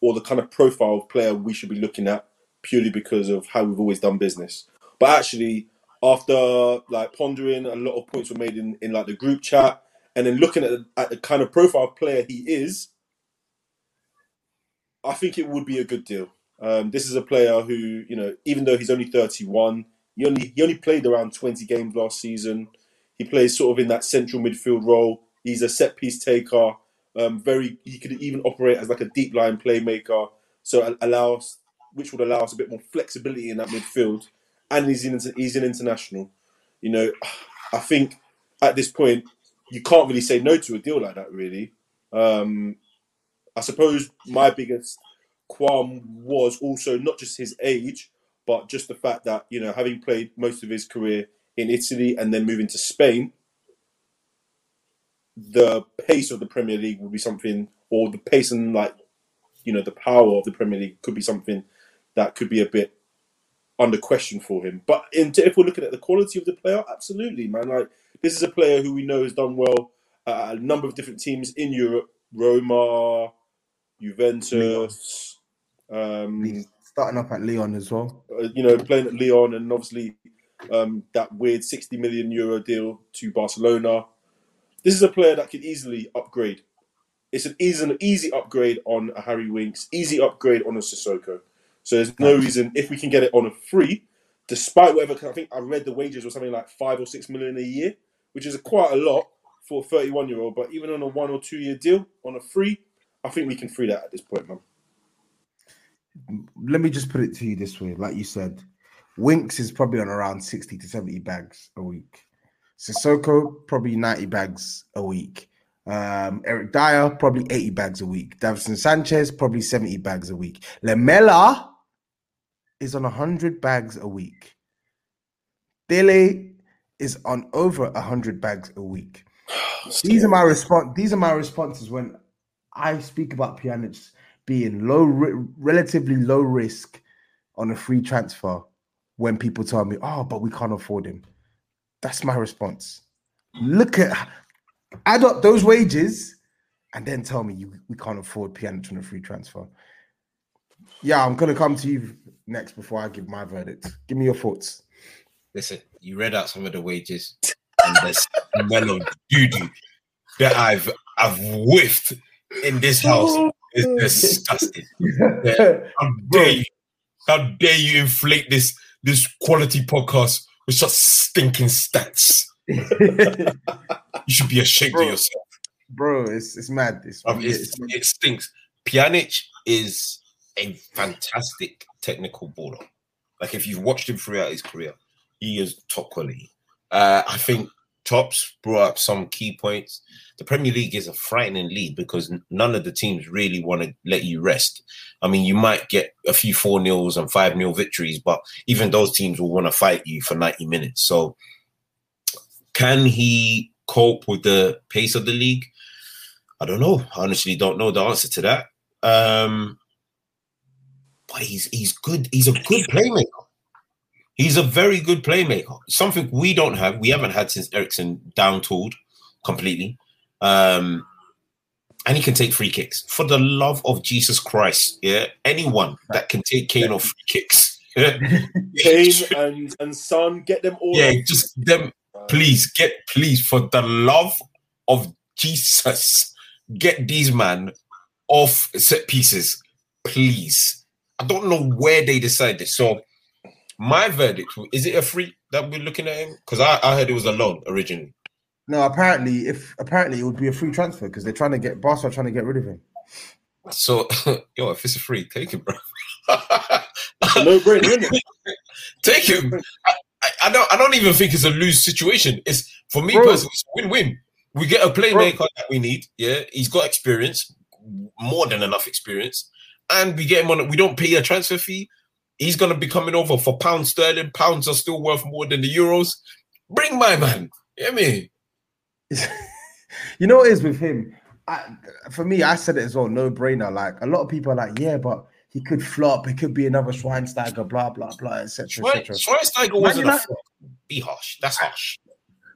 or the kind of profile of player we should be looking at purely because of how we've always done business. But actually, after like pondering, a lot of points were made in, in like the group chat, and then looking at the, at the kind of profile of player he is, I think it would be a good deal. Um, this is a player who, you know, even though he's only 31, he only he only played around 20 games last season. He plays sort of in that central midfield role. He's a set piece taker. Um, very, he could even operate as like a deep line playmaker. So it allows, which would allow us a bit more flexibility in that midfield. And he's in, he's an international. You know, I think at this point you can't really say no to a deal like that. Really, um, I suppose my biggest qualm was also not just his age, but just the fact that you know, having played most of his career in Italy and then moving to Spain, the pace of the Premier League would be something, or the pace and like you know the power of the Premier League could be something that could be a bit under question for him. But in, if we're looking at the quality of the player, absolutely, man. Like this is a player who we know has done well at a number of different teams in Europe: Roma, Juventus. Um, starting up at Lyon as well. uh, you know, playing at Lyon, and obviously um, that weird sixty million euro deal to Barcelona. This is a player that could easily upgrade. It's an easy, an easy upgrade on a Harry Winks, easy upgrade on a Sissoko. So there's no reason if we can get it on a free, despite whatever. 'cause I think I read the wages were something like five or six million a year, which is quite a lot for a 31 year old. But even on a one or two year deal on a free, I think we can free that at this point, man. Let me just put it to you this way. Like you said, Winks is probably on around 60 to 70 bags a week. Sissoko, probably 90 bags a week. Um, Eric Dier, probably 80 bags a week. Davinson Sanchez, probably 70 bags a week. Lamela is on 100 bags a week. Dele is on over 100 bags a week. *sighs* These are my response. These are my responses when I speak about Pjanic being low, relatively low risk on a free transfer. When people tell me, "Oh, but we can't afford him," that's my response. Look at add up those wages, and then tell me you we can't afford Pjanic on a free transfer. Yeah, I'm gonna come to you next before I give my verdict. Give me your thoughts. Listen, you read out some of the wages, and the smell of doo that I've I've whiffed in this house is disgusting. *laughs* How dare you? How dare you inflate this this quality podcast with such stinking stats? You should be ashamed Bro. of yourself. Bro, it's it's mad. It's, Bruv, it's, it's- it stinks. Pjanic is a fantastic technical baller. Like if you've watched him throughout his career, he is top quality. Uh, I think Chops brought up some key points. The Premier League is a frightening league because none of the teams really want to let you rest. I mean, you might get a few 4 nils and 5 nil victories, but even those teams will want to fight you for 90 minutes. So, can he cope with the pace of the league? I don't know. I honestly don't know the answer to that. Um, but he's he's good. He's a good playmaker. He's a very good playmaker. Something we don't have. We haven't had since Eriksen down tooled completely. Um, and he can take free kicks. For the love of Jesus Christ, yeah, anyone that can take Kane off free kicks, *laughs* Kane and and Son, get them all. yeah, just them. Please get, please, for the love of Jesus, get these man off set pieces, please. I don't know where they decide this. So, my verdict is it a free that we're looking at him? Because I, I heard it was a loan originally. No, apparently, if apparently it would be a free transfer because they're trying to get Barca trying to get rid of him. So, *laughs* yo, if it's a free, take it, bro. no brainer, isn't it? *laughs* take him. I, I, I don't. I don't even think it's a lose situation. It's for me Bro. personally, it's a win-win. We get a playmaker that we need. Yeah, he's got experience, more than enough experience, and we get him on. We don't pay a transfer fee. He's gonna be coming over for pounds sterling. Pounds are still worth more than the euros. Bring my man. You hear me? *laughs* you know what it is with him? I, for me, I said it as well, no brainer. Like a lot of people are like, yeah, but he could flop. It could be another Schweinsteiger, blah blah blah, etc. Etc. Schweinsteiger wasn't a flop. Be harsh. That's harsh.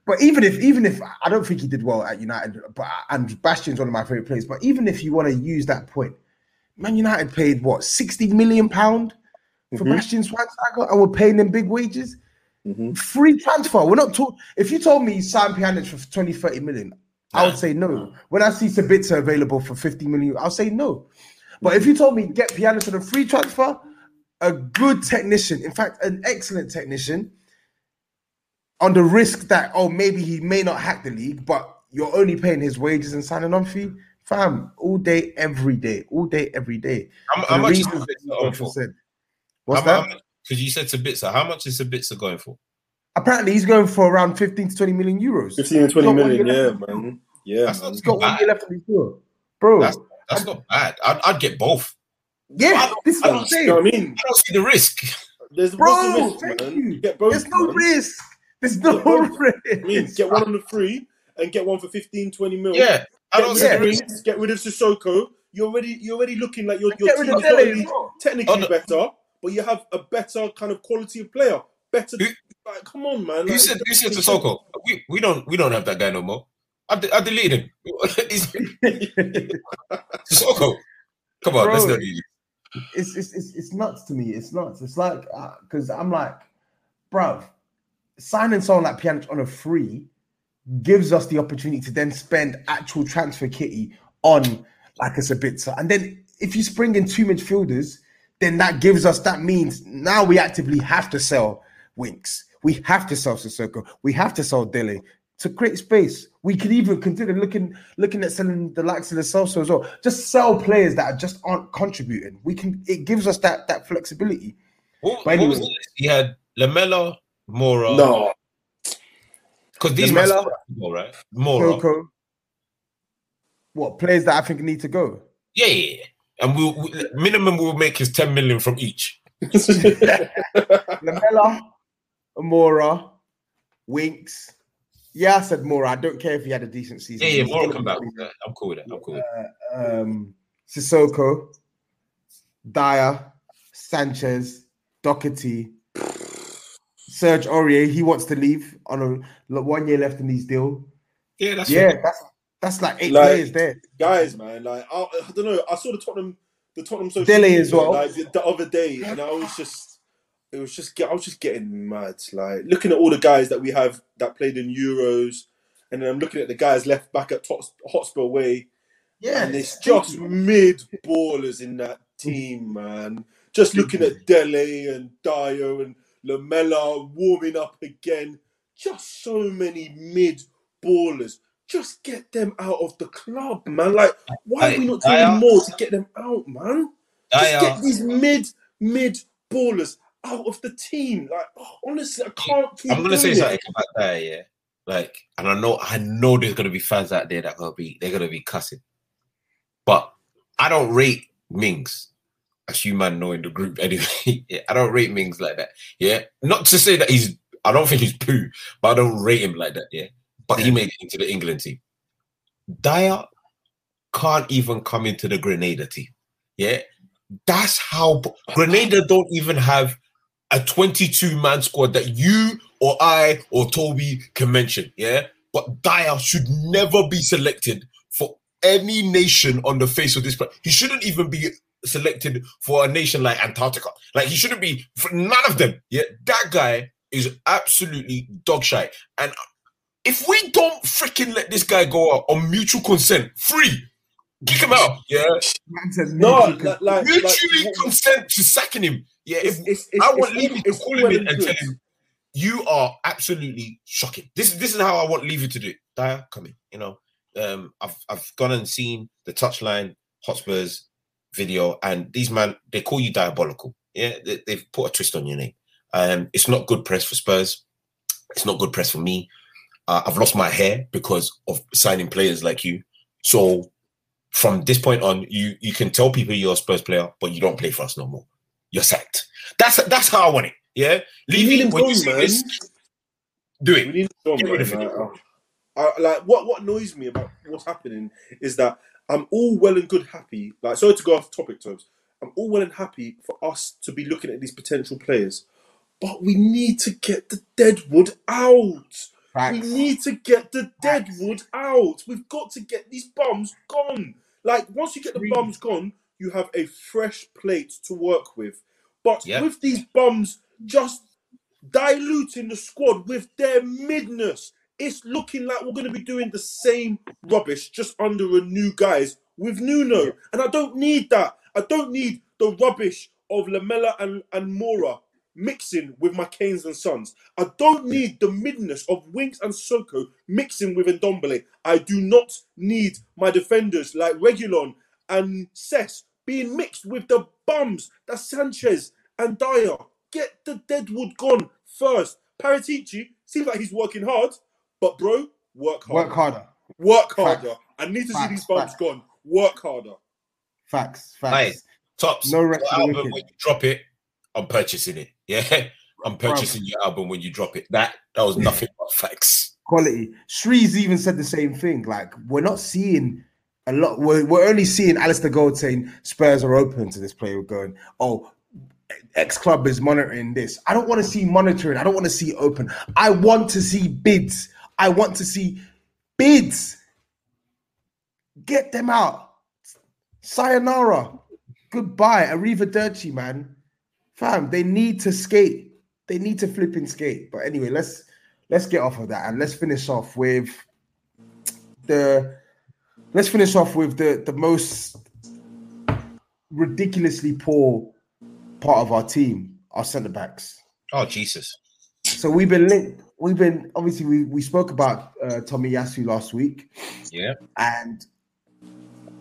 But even if, even if I don't think he did well at United, but and Bastian's one of my favorite players. But even if you want to use that point, Man United paid what sixty million pound for Mhm. Bastian Schweinsteiger, and we're paying them big wages. Mhm. Free transfer. We're not talking. If you told me sign Pjanic for 20, 30 million, I would say no. When I see Sabitzer available for 50 million, I'll say no. But if you told me get Pjanic on a free transfer, a good technician, in fact, an excellent technician, on the risk that oh maybe he may not hack the league, but you're only paying his wages and signing on fee, fam, all day, every day, all day, every day. How, how much is reasons What's How- that? Because you said Sabitzer. How much is Sabitzer going for? Apparently, he's going for around 15 to 20 million euros. 15 to 20 He's got one million, year yeah, man. Yeah, That's man. not He's got one year left on his deal. Bro, That's that's not bad. I'd, I'd get both. yeah, this is I what I'm don't- You know saying. what I mean? I don't see the risk. There's Bro, the risk, thank man? you. Get both, There's no man. risk. There's no Get risk. I mean, get one on the free and get one for 15, 20 mil. Yeah, I Get don't rid, see the of risk. Get rid of Sissoko. You're already you're already looking like your, your team is not Dele only as well. technically Oh, no. better, but you have a better kind of quality of player. Better Who- like come on, man. Who Like, said who said to Soko? We we don't we don't have that guy no more. I, de- I deleted him. *laughs* He's- *laughs* Sissoko. Come on, Bro. let's not be. it's, it's it's it's nuts to me. It's nuts. It's like uh, because I'm like, bruv, signing someone like Pjanic on a free gives us the opportunity to then spend actual transfer kitty on like a Sabitzer, and then if you spring in two midfielders, then that gives us that means now we actively have to sell Winks. We have to sell Sissoko. We have to sell Dilly to create space. We could even consider looking looking at selling the likes of the Celso as well. Just sell players that are just aren't contributing. We can. It gives us that that flexibility. What, But what was anyway. it? He had Lamela, Moura. no, because these Lamela, men, right? Moura. Sissoko. What players that I think need to go? Yeah, yeah, yeah. And we'll, we minimum we'll make is ten million from each. *laughs* Lamela, Moura, Winks. Yeah, I said Moura. I don't care if he had a decent season. Yeah, yeah. Moura come back. I'm cool with that. I'm cool with um, Sissoko, Dier, Sanchez, Doherty, Serge Aurier. He wants to leave on a one year left in his deal. Yeah, that's yeah, fair. that's that's like eight Like- players there. guys, man. Like I, I don't know. I saw the Tottenham, the Tottenham social Dele media, as well. like the, the other day, and I was just, it was just, I was just getting mad. Like looking at all the guys that we have that played in Euros, and then I'm looking at the guys left back at Tot- Hotspur Way, Yeah, and it's just mid ballers in that team, man. Just looking at Dele and Dier and Lamela warming up again. Just so many mid ballers. Just get them out of the club, man. Like, why are we not doing more to get them out, man? Just get these mid mid ballers out of the team. Like, oh, honestly, I can't. I'm gonna say it. something about that. Yeah, Like, and I know, I know there's gonna be fans out there that gonna be, they're gonna be cussing. But I don't rate Mings, as you man know in the group *laughs* anyway. yeah, I don't rate Mings like that. Yeah, not to say that he's, I don't think he's poo, but I don't rate him like that. Yeah, but he made it into the England team. Dier can't even come into the Grenada team. Yeah, that's how Grenada don't even have a 22 man squad that you or I or Toby can mention. Yeah, but Dier should never be selected for any nation on the face of this planet. He shouldn't even be selected for a nation like Antarctica. Like he shouldn't be for none of them. Yeah, that guy is absolutely dog shy. And if we don't freaking let this guy go out on mutual consent, free, kick him out. Yeah, No, mutual like, like, mutually like, consent to sacking him. Yeah, if It's- it's- I want it's- Levy to call him in and and tell him, you are absolutely shocking. This is this is how I want Levy to do it. Dier, come in. You know, um, I've I've gone and seen the touchline Hotspurs video, and these man they call you diabolical. Yeah, they, they've put a twist on your name. Um, it's not good press for Spurs. It's not good press for me. Uh, I've lost my hair because of signing players like you. So from this point on, you you can tell people you're a Spurs player, but you don't play for us no more. You're sacked. That's that's how I want it. Yeah, leave need him when you see man. this, do We it. need John, Get rid of him. Like, I, I- like what what annoys me about what's happening is that I'm all well and good happy. Like sorry to go off topic terms. I'm all well and happy for us to be looking at these potential players, but we need to get the deadwood out. Facts. We need to get the Facts. deadwood out. We've got to get these bums gone. Like once you get the bums gone, you have a fresh plate to work with. But Yeah. with these bums just diluting the squad with their midness, it's looking like we're going to be doing the same rubbish just under a new guys with Nuno. And I don't need that. I don't need the rubbish of Lamela and, and Moura mixing with my Kanes and Sons. I don't need the midness of Winks and Soko mixing with Ndombele. I do not need my defenders like Reguilón and Cess being mixed with the bums that Sanchez and Dier. Get the deadwood gone first. Paratici seems like he's working hard, but bro, work harder. Work harder. Work Facts. harder. I need to see these bums facts. gone. Work harder. Facts. Hey, Facts. Tops. No rest your album wicked. when you drop it, I'm purchasing it. Yeah, *laughs* I'm purchasing your album when you drop it. That that was nothing but facts. Quality. Shrees even said the same thing. Like we're not seeing a lot. We're, we're only seeing Alasdair Gold saying Spurs are open to this player. Going, oh, X club is monitoring this. I don't want to see monitoring. I don't want to see open. I want to see bids. I want to see bids. Get them out. Sayonara. Goodbye. Arrivederci, man. Fam, they need to skate. They need to flip and skate. But anyway, let's let's get off of that and let's finish off with the let's finish off with the the most ridiculously poor part of our team, our centre backs. Oh Jesus! So we've been linked. We've been obviously we we spoke about uh, Tomiyasu last week, Yeah, and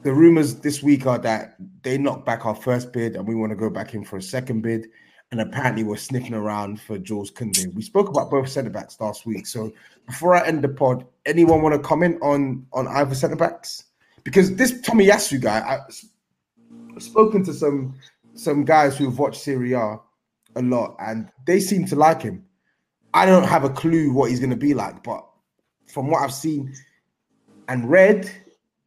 the rumors this week are that they knocked back our first bid and we want to go back in for a second bid. And apparently we're sniffing around for Jules Koundé. We spoke about both centre backs last week. So before I end the pod, anyone want to comment on on either centre backs? Because this Tomiyasu guy, I've spoken to some some guys who've watched Serie A a lot, and they seem to like him. I don't have a clue what he's going to be like, but from what I've seen and read,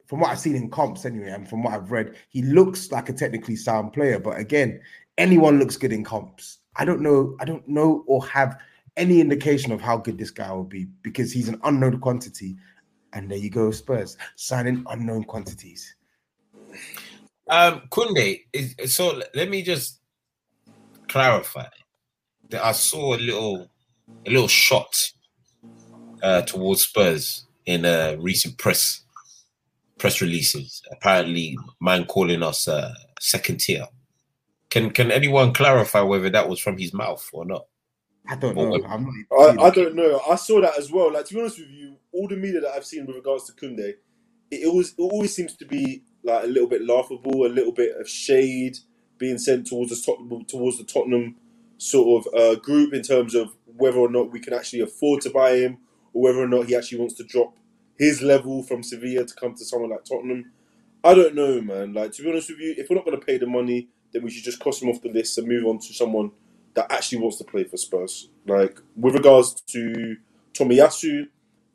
from what I've seen in comps anyway, and from what I've read, he looks like a technically sound player. But again, anyone looks good in comps. I don't know. I don't know or have any indication of how good this guy will be because he's an unknown quantity. And there you go, Spurs signing unknown quantities. um, Koundé. Is, so let me just clarify that I saw a little a little shot uh, towards Spurs in uh, recent press press releases. Apparently, man calling us uh, second tier. Can can anyone clarify whether that was from his mouth or not? I don't Well, know. well, I'm not. I, I don't know. I saw that as well. Like to be honest with you, all the media that I've seen with regards to Koundé, it, it always it always seems to be like a little bit laughable, a little bit of shade being sent towards the Tottenham towards the Tottenham sort of uh, group in terms of whether or not we can actually afford to buy him, or whether or not he actually wants to drop his level from Sevilla to come to someone like Tottenham. I don't know, man. Like to be honest with you, if we're not going to pay the money, then we should just cross him off the list and move on to someone that actually wants to play for Spurs. Like with regards to Tomiyasu,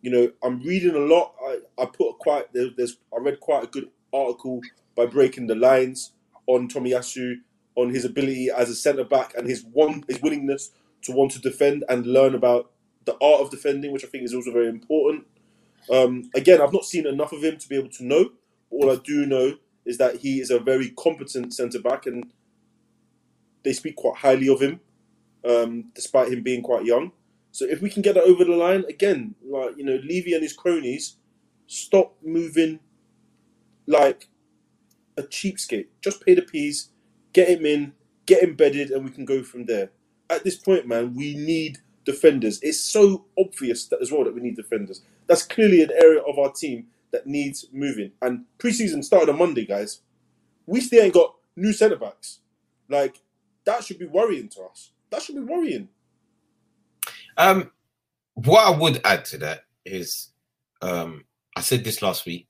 you know, I'm reading a lot. I, I put quite there, there's I read quite a good article by breaking the lines on Tomiyasu on his ability as a centre back and his one his willingness to want to defend and learn about the art of defending, which I think is also very important. Um, again, I've not seen enough of him to be able to know. But all I do know is that he is a very competent centre back, and they speak quite highly of him, um, despite him being quite young. So if we can get that over the line, again, like you know, Levy and his cronies, stop moving like a cheapskate. Just pay the peas, get him in, get embedded, and we can go from there. At this point, man, we need defenders. It's so obvious that as well that we need defenders. That's clearly an area of our team that needs moving. And preseason started on Monday, guys. We still ain't got new centre backs. Like that should be worrying to us. That should be worrying. Um, what I would add to that is, um, I said this last week.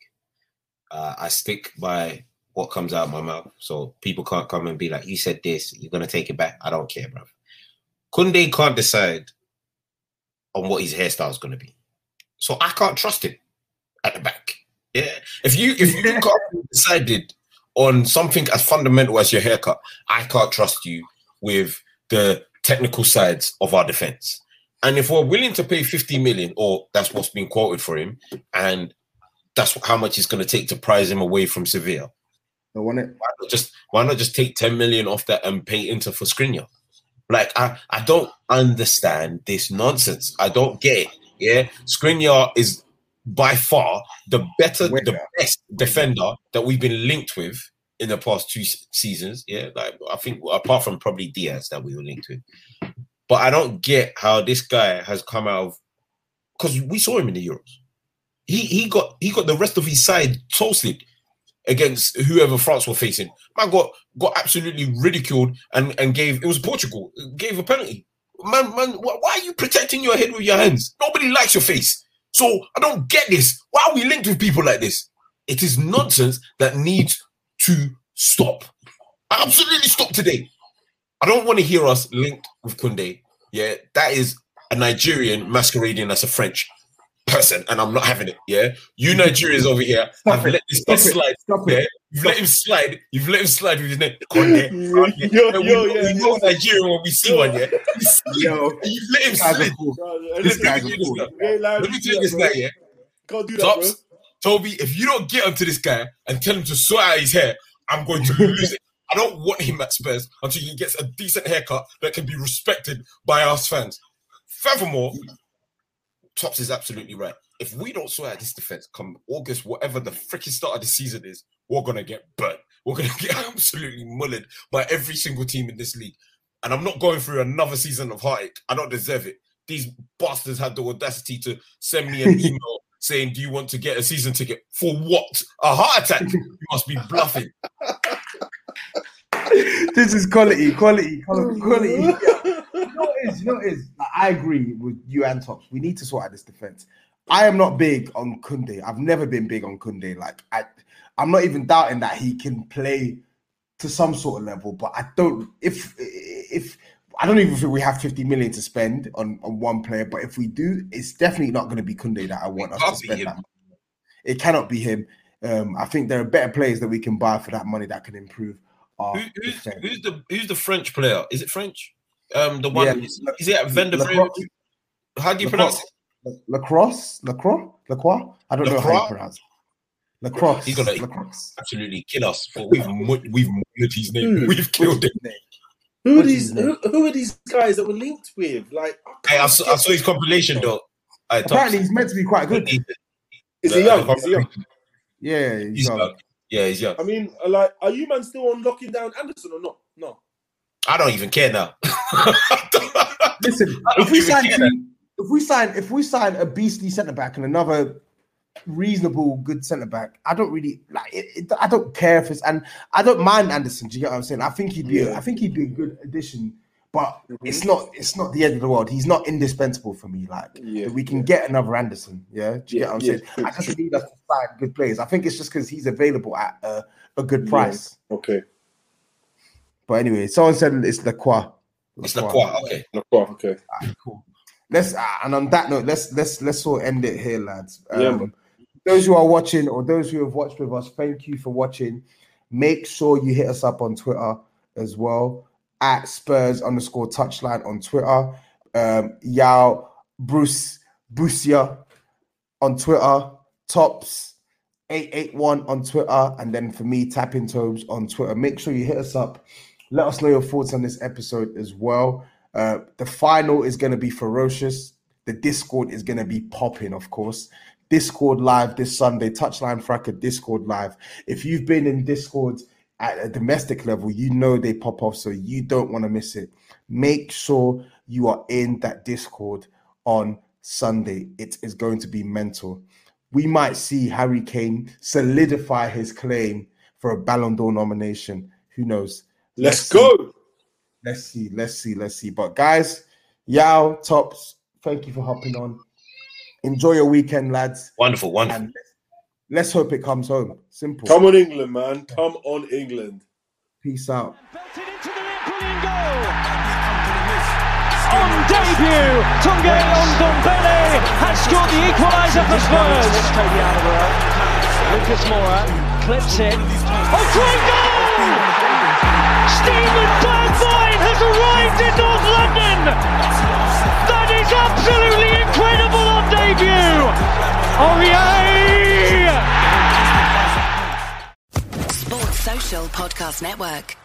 Uh, I stick by what comes out of my mouth, so people can't come and be like, "You said this, you're gonna take it back." I don't care, bro. Koundé can't decide on what his hairstyle is gonna be, so I can't trust him at the back. Yeah, if you if you decided on something as fundamental as your haircut, I can't trust you with the technical sides of our defense. And if we're willing to pay 50 million, or that's what's been quoted for him, and that's how much it's going to take to prize him away from Sevilla, I want it. why not just why not just take 10 million off that and pay into for Skriniar? Like I, I don't understand this nonsense. I don't get it. Yeah, Skriniar is by far the better, the best defender that we've been linked with in the past two seasons. Yeah, like I think apart from probably Dias that we were linked with. But I don't get how this guy has come out of because we saw him in the Euros. He he got he got the rest of his side toasted against whoever France were facing. Man got got absolutely ridiculed and and gave it was Portugal gave a penalty. Man, man, why are you protecting your head with your hands? Nobody likes your face. So I don't get this. Why are we linked with people like this? It is nonsense that needs to stop. Absolutely stop today. I don't want to hear us linked with Koundé. Yeah, that is a Nigerian masquerading as a French person, and I'm not having it. Yeah, you Nigerians over here Stop have it. let this guy Stop it. slide. Stop Yeah, it. You've let him slide. You've let him slide with his name. Koundé. Koundé. Yo, And we yo, know- yeah, we know yeah. Nigerian when we see one. Yeah, Yo, you've let him slide. a fool. No, This let guy's me a this fool. now. We ain't lying Let me tell you this guy. Yeah, Can't do that, bro. Tops, Toby, if you don't get onto this guy and tell him to sort out his hair, I'm going to lose it. I don't want him at Spurs until he gets a decent haircut that can be respected by us fans. Furthermore, Tops is absolutely right. If we don't sort out this defense come August, whatever the freaking start of the season is, we're gonna get burnt. We're gonna *laughs* get absolutely mullered by every single team in this league. And I'm not going through another season of heartache. I don't deserve it. These bastards had the audacity to send me an *laughs* email saying, Do you want to get a season ticket? For what? A heart attack? You must be bluffing. *laughs* this is quality, quality, quality, oh, quality. you know what it is? You know what it is? Like, I agree with you and Tops. We need to sort out this defense. I am not big on Koundé. I've never been big on Koundé. Like I, I'm not even doubting that he can play to some sort of level, but I don't. If if I don't even think we have 50 million to spend on on one player, but if we do, it's definitely not going to be Koundé that I want us to spend that. Money. It cannot be him. Um, I think there are better players that we can buy for that money that can improve our Who, who's, who's the who's the French player? Is it French? Um, the one Yeah, is, is it Van der How do you Lacroix- pronounce it? Lacrosse, Lacroix, Lacroix. I don't know how you pronounce. it. Lacrosse. He's gonna- Lacroix. Absolutely kill us. For we've we've murdered his name. Hmm. We've killed him. Who are these? his name? Who, who are these guys that we're linked with? Like, I Hey, I saw, I saw his compilation though. Hey, Tops. Apparently, he's meant to be quite good. is he young? Is he young? Yeah, he's He's young. young. Yeah, he's young. I mean, uh, like, are you man still on locking down Andersen or not? No. I don't even care now. *laughs* Listen, if we sign, if we sign, if we sign a beastly centre back and another reasonable good centre back, I don't really like. It, it, I don't care if it's and I don't mind Andersen. Do you get what I'm saying? I think he'd be. A, Yeah. I think he'd be a good addition. but it's not it's not the end of the world. He's not indispensable for me. Like Yeah, we can get another Andersen. Yeah, do you Yeah, get what I'm yeah, saying? true, I just true. need us to sign good players. I think it's just because he's available at a, a good price. Okay. But anyway, someone said it's Lacroix. It's Lacroix. Okay. No, well, okay. Cool. Let's uh, and on that note, let's let's let's all end it here, lads. Yeah, Um, man. Those who are watching or those who have watched with us, thank you for watching. Make sure you hit us up on Twitter as well at Spurs underscore touchline on Twitter. Um, Yaw Bruce Brucia on Twitter, Tops 881 on Twitter, and then for me, Tapping Tobes on Twitter. Make sure you hit us up. Let us know your thoughts on this episode as well. Uh, the final is going to be ferocious. The Discord is going to be popping, of course. Discord live this Sunday, Touchline Fracas Discord live. If you've been in Discord at a domestic level, you know they pop off, so you don't want to miss it. Make sure you are in that Discord on Sunday. It is going to be mental. We might see Harry Kane solidify his claim for a Ballon d'Or nomination. Who knows? Let's see. go. Let's see, let's see, let's see. But guys, Yaw, Tops, thank you for hopping on. Enjoy your weekend, lads. Wonderful. Wonderful. And let's, let's hope it comes home. Simple. Come on, England, man. Come on, England. Peace out. Belted into the net, brilliant goal. On debut, Tanguy Ndombele has scored the equaliser for Spurs. Toby Lucas Moura clips it. Oh, great goal! Steven Bergwijn has arrived in North London. That is absolutely incredible on debut. Yay! Sports Social Podcast Network.